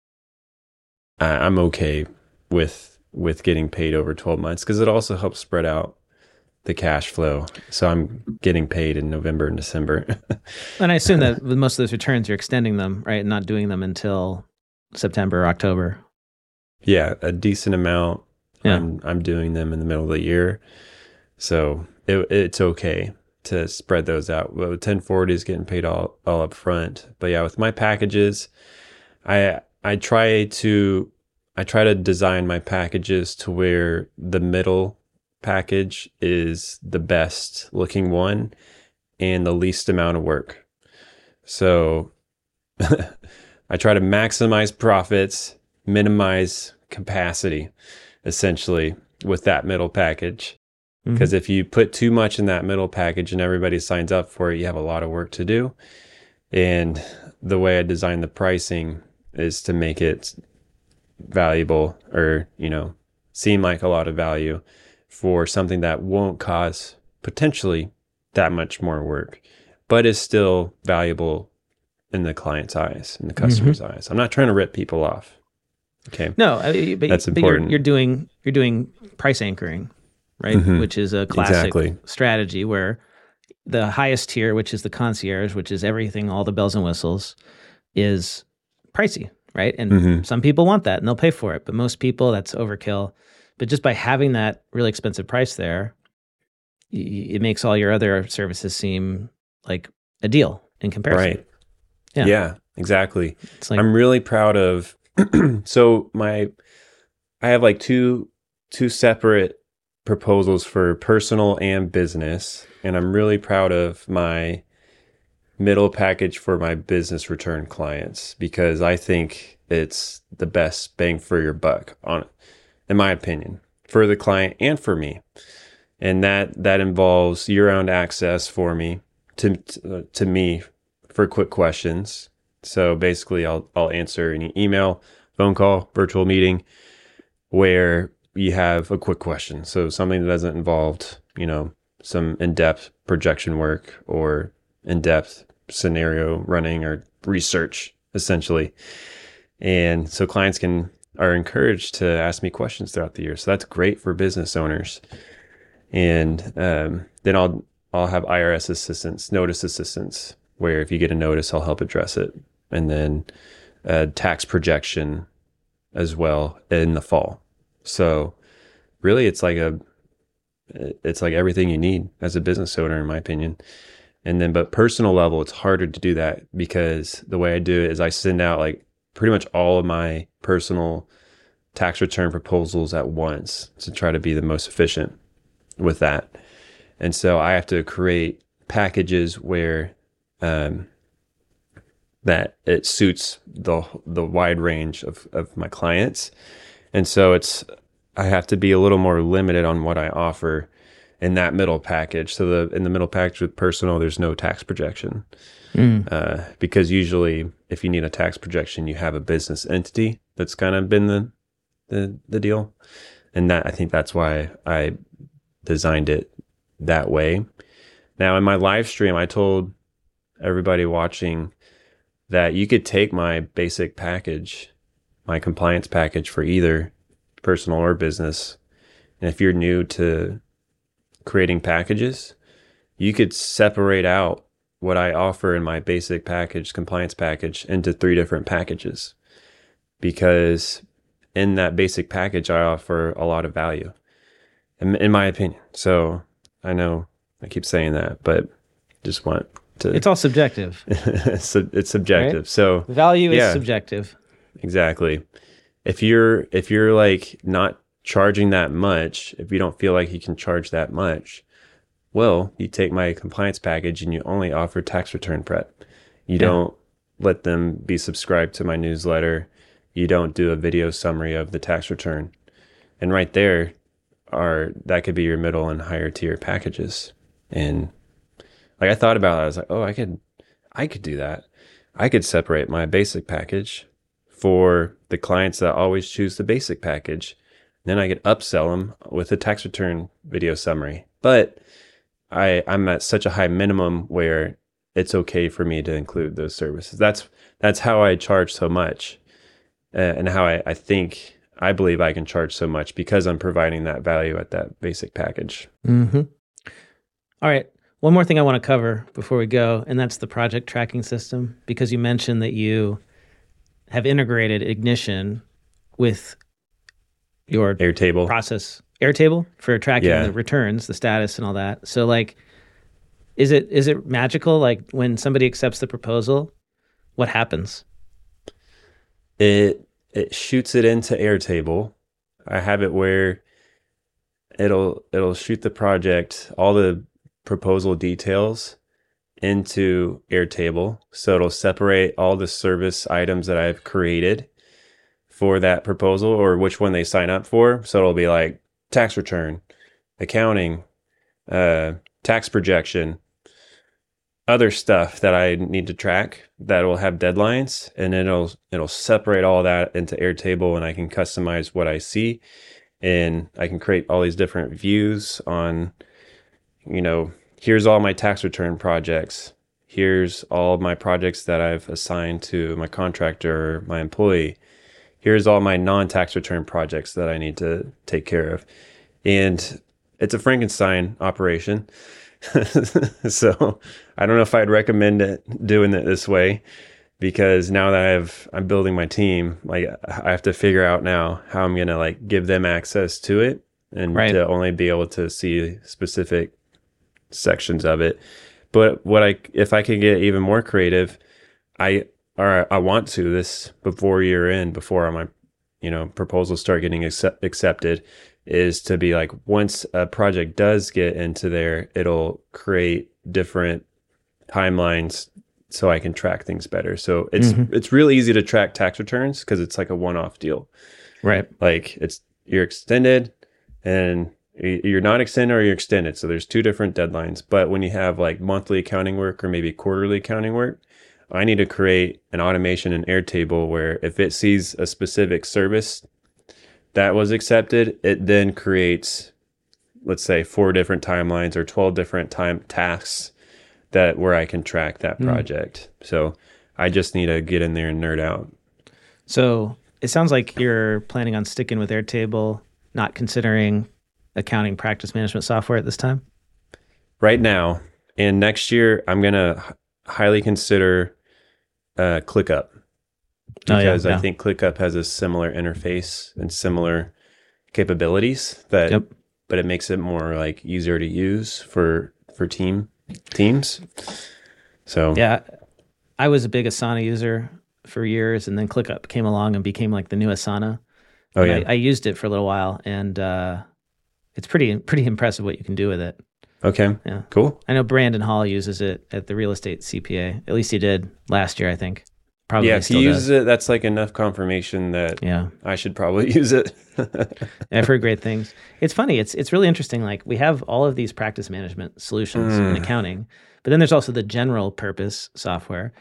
S2: I'm okay with with getting paid over 12 months because it also helps spread out the cash flow. So I'm getting paid in November and December.
S1: and I assume that with most of those returns, you're extending them, right? Not doing them until September or October.
S2: Yeah, a decent amount. Yeah. I'm, I'm doing them in the middle of the year. So it, it's okay to spread those out. Well, 1040 is getting paid all, all up front. But yeah, with my packages, I I try to I try to design my packages to where the middle package is the best looking one and the least amount of work. So I try to maximize profits, minimize capacity essentially with that middle package. Because mm-hmm. if you put too much in that middle package and everybody signs up for it, you have a lot of work to do. And the way I design the pricing is to make it valuable or, you know, seem like a lot of value for something that won't cause potentially that much more work, but is still valuable in the client's eyes, in the customer's mm-hmm. eyes. I'm not trying to rip people off. Okay.
S1: No, but, that's but important. You're, you're, doing you're doing price anchoring, right? Mm-hmm. Which is a classic exactly. strategy where the highest tier, which is the concierge, which is everything, all the bells and whistles, is pricey, right? And mm-hmm. some people want that and they'll pay for it, but most people that's overkill. But just by having that really expensive price there, it makes all your other services seem like a deal in comparison.
S2: Right. Yeah. Yeah, exactly. Like, I'm really proud of so my I have like two two separate proposals for personal and business and I'm really proud of my middle package for my business return clients because I think it's the best bang for your buck on in my opinion for the client and for me. And that that involves year-round access for me to to me for quick questions. So basically I'll I'll answer any email phone call virtual meeting where you have a quick question. So something that doesn't involve you know some in-depth projection work or in-depth scenario running or research essentially. And so clients can are encouraged to ask me questions throughout the year. So that's great for business owners. And um, then I'll I'll have IRS assistance, notice assistance, where if you get a notice, I'll help address it, and then uh, tax projection as well in the fall. So really, it's like a it's like everything you need as a business owner, in my opinion. And then, but personal level, it's harder to do that because the way I do it is I send out like pretty much all of my personal tax return proposals at once to try to be the most efficient with that. And so I have to create packages where um, that it suits the the wide range of, of my clients. And so it's I have to be a little more limited on what I offer in that middle package. So the in the middle package with personal, there's no tax projection mm. uh, because usually if you need a tax projection, you have a business entity. That's kind of been the the the deal, and that I think that's why I designed it that way. Now in my live stream, I told everybody watching that you could take my basic package, my compliance package for either personal or business. And if you're new to creating packages, you could separate out what I offer in my basic package, compliance package, into three different packages. Because in that basic package, I offer a lot of value, in, in my opinion. So I know I keep saying that, but just want to.
S1: It's all subjective.
S2: it's, it's subjective. Right? So
S1: value is subjective.
S2: Exactly. If you're if you're like not charging that much, if you don't feel like you can charge that much, well, you take my compliance package and you only offer tax return prep. You yeah. don't let them be subscribed to my newsletter. You don't do a video summary of the tax return. And right there are that could be your middle and higher tier packages. And like I thought about it, I was like, oh, I could I could do that. I could separate my basic package for the clients that always choose the basic package. Then I could upsell them with a tax return video summary. But I I'm at such a high minimum where it's okay for me to include those services. That's that's how I charge so much, uh, and how I, I think I believe I can charge so much because I'm providing that value at that basic package.
S1: Mm-hmm. All right. One more thing I want to cover before we go, and that's the project tracking system, because you mentioned that you have integrated Ignition with your
S2: Airtable
S1: process, Airtable for tracking yeah. the returns, the status, and all that. So, like, is it is it magical? Like when somebody accepts the proposal, what happens?
S2: It it shoots it into Airtable. I have it where it'll it'll shoot the project all the proposal details into Airtable. So it'll separate all the service items that I've created for that proposal or which one they sign up for. So it'll be like tax return, accounting, uh, tax projection, other stuff that I need to track that will have deadlines. And it'll it'll separate all that into Airtable and I can customize what I see. And I can create all these different views on you know here's all my tax return projects. Here's all my projects that I've assigned to my contractor my employee here's all my non-tax return projects that I need to take care of and it's a Frankenstein operation so I don't know if I'd recommend it, doing it this way because now that I've I'm building my team, like I have to figure out now how I'm gonna like give them access to it and right. to only be able to see specific sections of it. But what I if I can get even more creative, I or I want to this before year end, before my you know proposals start getting accept, accepted is to be like once a project does get into there, it'll create different timelines so I can track things better. So it's mm-hmm. it's really easy to track tax returns because it's like a one-off deal.
S1: Right.
S2: Like it's you're extended and you're not extended or you're extended. So there's two different deadlines. But when you have like monthly accounting work or maybe quarterly accounting work, I need to create an automation in Airtable where if it sees a specific service that was accepted, it then creates, let's say, four different timelines or 12 different time tasks that where I can track that hmm. project. Mm. So I just need to get in there and nerd out.
S1: So it sounds like you're planning on sticking with Airtable, not considering accounting practice management software at this time?
S2: Right now. And next year, I'm going to highly consider uh, ClickUp because oh, yeah, yeah. I think ClickUp has a similar interface and similar capabilities that yep. but it makes it more like easier to use for for team teams. So
S1: Yeah. I was a big Asana user for years and then ClickUp came along and became like the new Asana.
S2: Oh yeah.
S1: I, I, used it for a little while and uh, it's pretty pretty impressive what you can do with it.
S2: Okay. Yeah. Cool.
S1: I know Brandon Hall uses it at the real estate CPA. At least he did last year, I think.
S2: Probably yeah, if he uses does. it, that's like enough confirmation that yeah, I should probably use it.
S1: I've heard great things. It's funny. It's it's really interesting. Like we have all of these practice management solutions mm. in accounting, but then there's also the general purpose software.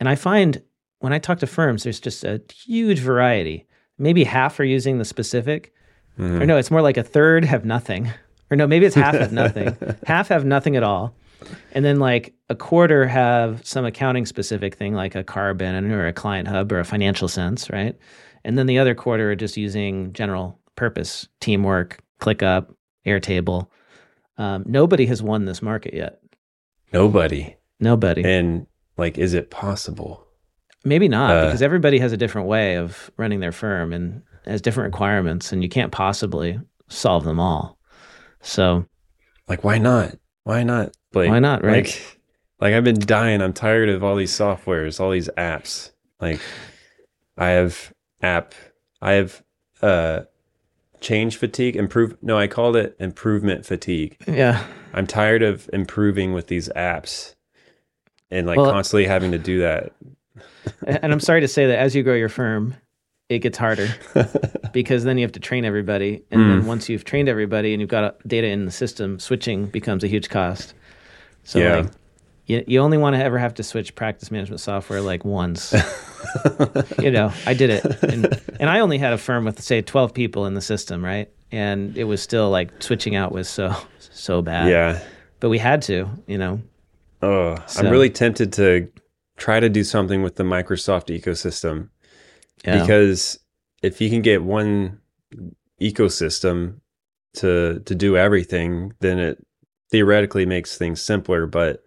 S1: And I find when I talk to firms, there's just a huge variety. Maybe half are using the specific, mm. or no, it's more like a third have nothing, or no, maybe it's half have nothing. half have nothing at all. And then like a quarter have some accounting specific thing like a Karbon or a client hub or a Financial Cents right? And then the other quarter are just using general purpose teamwork clickup airtable. Um, nobody has won this market yet.
S2: Nobody.
S1: Nobody.
S2: And like is it possible?
S1: Maybe not uh, because everybody has a different way of running their firm and has different requirements and you can't possibly solve them all so
S2: like why not why not
S1: like, Why not? Right.
S2: Like, like I've been dying. I'm tired of all these softwares, all these apps. Like I have app, I have uh change fatigue. Improve. No, I called it improvement fatigue.
S1: Yeah.
S2: I'm tired of improving with these apps and like well, constantly having to do that.
S1: and I'm sorry to say that as you grow your firm, it gets harder because then you have to train everybody. And mm. then once you've trained everybody and you've got data in the system, switching becomes a huge cost. So yeah. like you, you only want to ever have to switch practice management software like once. you know, I did it. And, and I only had a firm with say 12 people in the system, right? And it was still like switching out was so so bad.
S2: Yeah.
S1: But we had to, you know.
S2: Oh, so. I'm really tempted to try to do something with the Microsoft ecosystem yeah. Because if you can get one ecosystem to to do everything, then it theoretically makes things simpler, but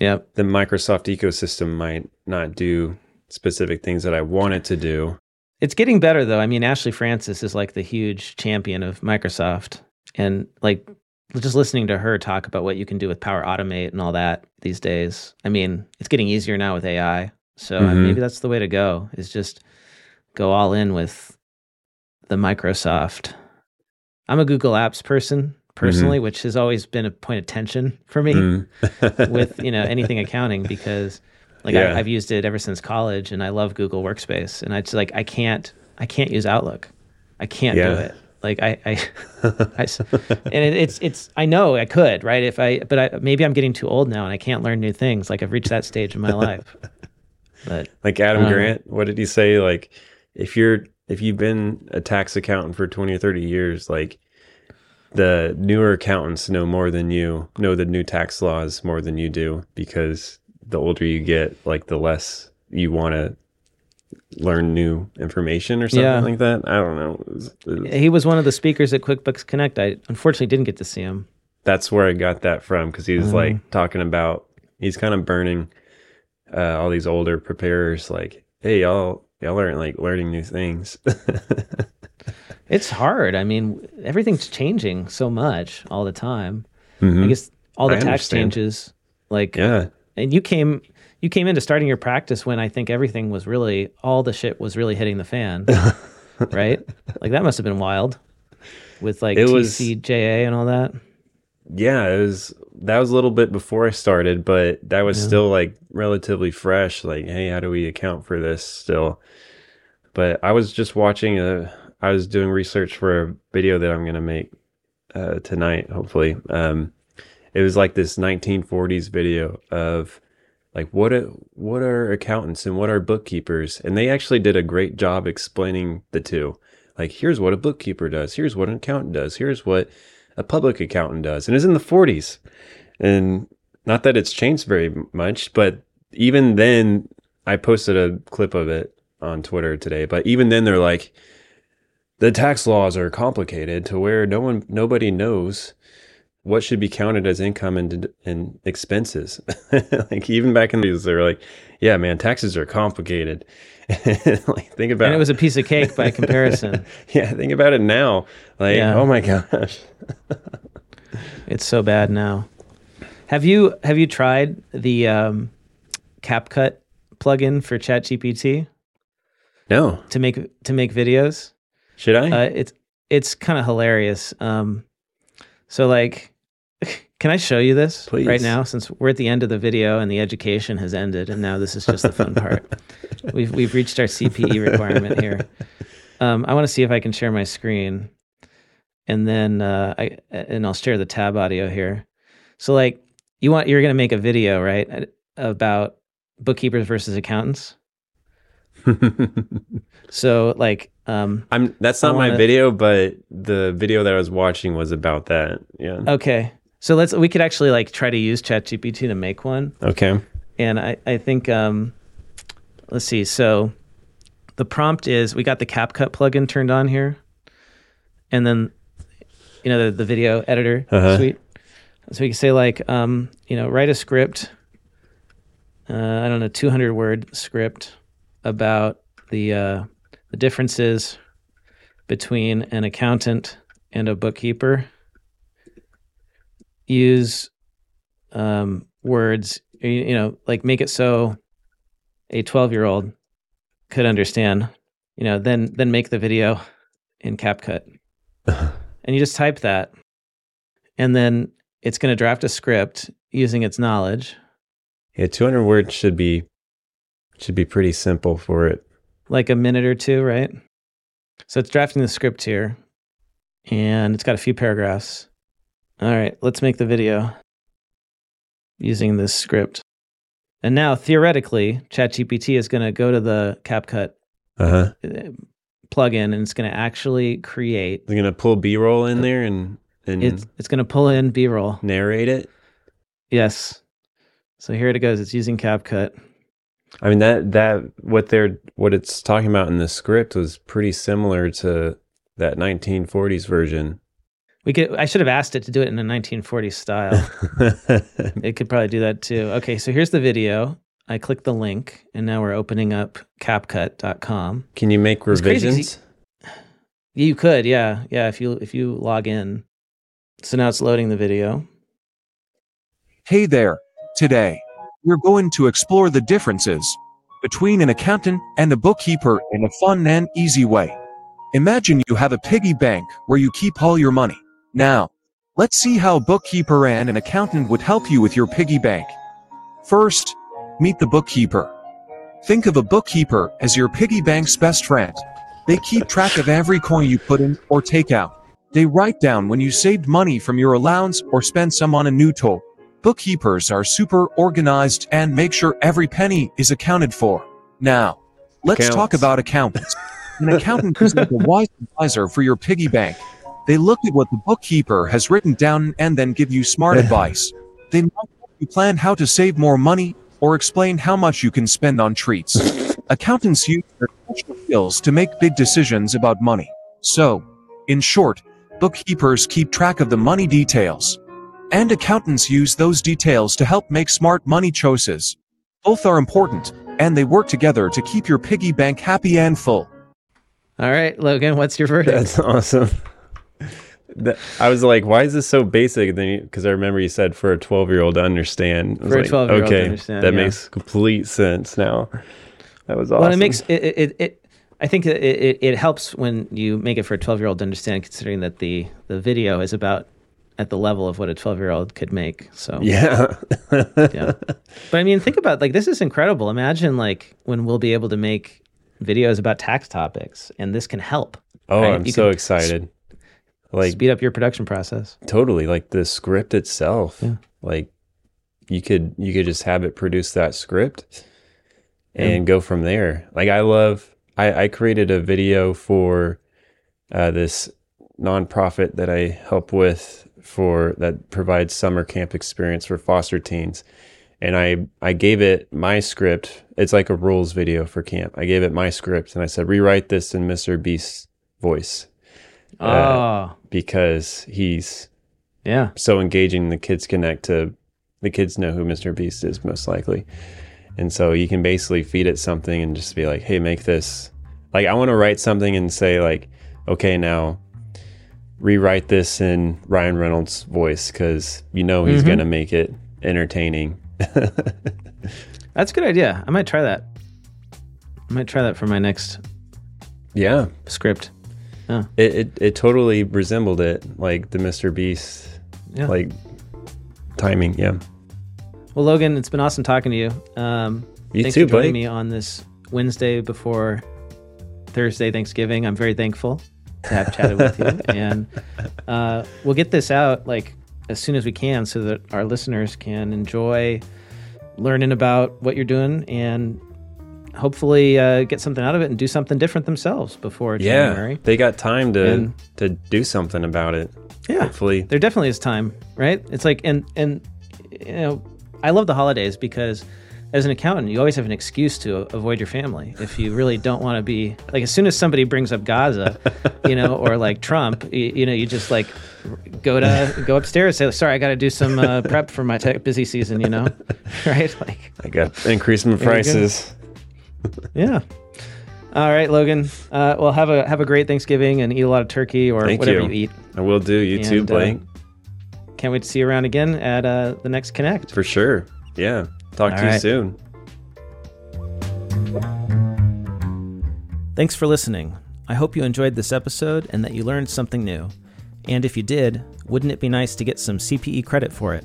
S1: yeah,
S2: the Microsoft ecosystem might not do specific things that I want it to do.
S1: It's getting better though. I mean, Ashley Francis is like the huge champion of Microsoft and like just listening to her talk about what you can do with Power Automate and all that these days. I mean, it's getting easier now with AI. So mm-hmm. maybe that's the way to go. Is just go all in with the Microsoft. I'm a Google Apps person personally, mm-hmm. which has always been a point of tension for me mm. with you know anything accounting because like yeah. I, have used it ever since college and I love Google Workspace and I just like I can't I can't use Outlook. I can't yeah. do it. Like I, I, I and it, it's it's I know I could right if I but I maybe I'm getting too old now and I can't learn new things. Like I've reached that stage in my life. But
S2: like Adam um, Grant, what did he say? Like if you're if you've been a tax accountant for 20 or 30 years like the newer accountants know more than you know the new tax laws more than you do because the older you get like the less you want to learn new information or something yeah. like that. I don't know. It was,
S1: it was, he was one of the speakers at quickbooks connect. I unfortunately didn't get to see him.
S2: That's where i got that from because he was like talking about he's kind of burning uh, all these older preparers like hey y'all y'all aren't like learning new things.
S1: it's hard. I mean, everything's changing so much all the time. Mm-hmm. I guess all the I tax understand. changes, like
S2: yeah.
S1: And you came you came into starting your practice when I think everything was really all the shit was really hitting the fan, right? Like that must have been wild with like it TCJA was, and all that.
S2: Yeah, it was that was a little bit before I started, but that was yeah. still like relatively fresh. Like, hey, how do we account for this still? But I was just watching a, I was doing research for a video that I'm going to make uh, tonight, hopefully. Um, it was like this 1940s video of like what a, what are accountants and what are bookkeepers, and they actually did a great job explaining the two. Like, here's what a bookkeeper does. Here's what an accountant does. Here's what a public accountant does. And is in the 40s. And not that it's changed very much, but even then, I posted a clip of it on Twitter today. But even then, they're like, the tax laws are complicated to where no one, nobody knows what should be counted as income and, and expenses. like even back in these, they're like, yeah, man, taxes are complicated. like think about
S1: and it was a piece of cake by comparison.
S2: yeah, think about it now. Like, yeah. oh my gosh,
S1: it's so bad now. Have you have you tried the um, CapCut plugin for ChatGPT?
S2: No.
S1: To make to make videos.
S2: Should I?
S1: Uh, it's it's kind of hilarious. Um, so like can I show you this Please. right now? Since we're at the end of the video and the education has ended, and now this is just the fun part. We've we've reached our CPE requirement here. Um, I want to see if I can share my screen, and then uh, I and I'll share the tab audio here. So like you want you're going to make a video right about bookkeepers versus accountants. so like um
S2: I'm that's not wanna, my video, but the video that I was watching was about that. Yeah.
S1: Okay. So let's we could actually like try to use ChatGPT to make one.
S2: Okay.
S1: And I I think um let's see. So the prompt is we got the CapCut plugin turned on here. And then you know the, the video editor uh-huh. suite. So we can say like um you know write a script uh, I don't know 200 word script about the uh, the differences between an accountant and a bookkeeper use um, words, you know, like make it so a 12 year old could understand, you know, then, then make the video in CapCut. and you just type that, and then it's going to draft a script using its knowledge.
S2: Yeah, 200 words should be should be pretty simple for it.
S1: Like a minute or two, right? So it's drafting the script here, and it's got a few paragraphs. All right, let's make the video using this script. And now, theoretically, ChatGPT is going to go to the CapCut
S2: uh-huh. Uh,
S1: plugin and it's going to actually create.
S2: They're going to pull B roll in there and, and
S1: it's, it's going to pull in B roll.
S2: Narrate it?
S1: Yes. So here it goes. It's using CapCut.
S2: I mean that that what they're what it's talking about in the script was pretty similar to that 1940s version.
S1: We could. I should have asked it to do it in a 1940s style. it could probably do that too. Okay, so here's the video. I click the link, and now we're opening up CapCut.com.
S2: Can you make revisions?
S1: You could, yeah, yeah. If you if you log in, so now it's loading the video.
S3: Hey there. Today, we're going to explore the differences between an accountant and a bookkeeper in a fun and easy way. Imagine you have a piggy bank where you keep all your money. Now, let's see how a bookkeeper and an accountant would help you with your piggy bank. First, meet the bookkeeper. Think of a bookkeeper as your piggy bank's best friend. They keep track of every coin you put in or take out. They write down when you saved money from your allowance or spent some on a new toy. Bookkeepers are super organized and make sure every penny is accounted for. Now, let's Accounts. talk about accountants. An accountant is like a wise advisor for your piggy bank. They look at what the bookkeeper has written down and then give you smart advice. They might help you plan how to save more money or explain how much you can spend on treats. Accountants use their special skills to make big decisions about money. So, in short, bookkeepers keep track of the money details. And accountants use those details to help make smart money choices. Both are important, and they work together to keep your piggy bank happy and full.
S1: All right, Logan, what's your verdict?
S2: That's awesome. I was like, why is this so basic? then because I remember you said for a 12 year old to understand.
S1: For
S2: like,
S1: a 12 year old okay, to understand.
S2: That
S1: yeah.
S2: makes complete sense now. That was awesome.
S1: Well, it makes it, it, it I think it, it, it helps when you make it for a 12 year old to understand, considering that the, the video is about at the level of what a 12 year old could make. So,
S2: yeah.
S1: yeah. But I mean, think about like, this is incredible. Imagine like when we'll be able to make videos about tax topics and this can help.
S2: Oh, right? I'm you so excited
S1: like speed up your production process.
S2: Totally like the script itself. Yeah. like you could you could just have it produce that script and yeah. go from there. Like i love i i created a video for uh, this nonprofit that i help with for that provides summer camp experience for foster teens. And i i gave it my script. It's like a rules video for camp. I gave it my script and i said rewrite this in mr beast's voice
S1: uh,
S2: oh. because he's
S1: yeah
S2: so engaging. The kids connect to the kids know who Mr. Beast is most likely, and so you can basically feed it something and just be like, "Hey, make this." Like I want to write something and say like, "Okay, now." Rewrite this in Ryan Reynolds' voice because you know he's mm-hmm. gonna make it entertaining.
S1: That's a good idea. I might try that. I might try that for my next
S2: yeah
S1: script.
S2: Yeah. It, it it totally resembled it, like the Mr. Beast, yeah. like timing. Yeah.
S1: Well, Logan, it's been awesome talking to you. Um,
S2: you
S1: thanks
S2: too,
S1: for joining
S2: Blake.
S1: me on this Wednesday before Thursday Thanksgiving. I'm very thankful to have chatted with you, and uh, we'll get this out like as soon as we can, so that our listeners can enjoy learning about what you're doing and hopefully uh, get something out of it and do something different themselves before
S2: yeah,
S1: January.
S2: They got time to and, to do something about it.
S1: Yeah,
S2: hopefully
S1: there definitely is time, right? It's like and and you know I love the holidays because as an accountant, you always have an excuse to avoid your family if you really don't want to be like. As soon as somebody brings up Gaza, you know, or like Trump, you, you know, you just like go to go upstairs, say, "Sorry, I got to do some uh, prep for my busy season," you know, right? Like
S2: I got increase my prices
S1: yeah. All right, Logan. Uh, well, have a have a great Thanksgiving and eat a lot of turkey or
S2: Thank
S1: whatever
S2: you.
S1: you. eat.
S2: I will do. You and, too, uh, Blake.
S1: Uh, can't wait to see you around again at uh, the next Connect.
S2: For sure. Yeah. Talk All to right. you soon.
S1: Thanks for listening. I hope you enjoyed this episode and that you learned something new. And if you did, wouldn't it be nice to get some CPE credit for it?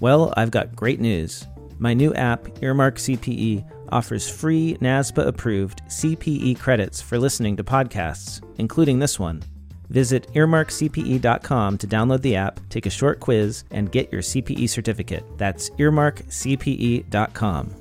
S1: Well, I've got great news. My new app, Earmark CPE, offers free NASBA approved CPE credits for listening to podcasts, including this one. Visit earmarkcpe.com to download the app, take a short quiz, and get your CPE certificate. That's earmarkcpe.com.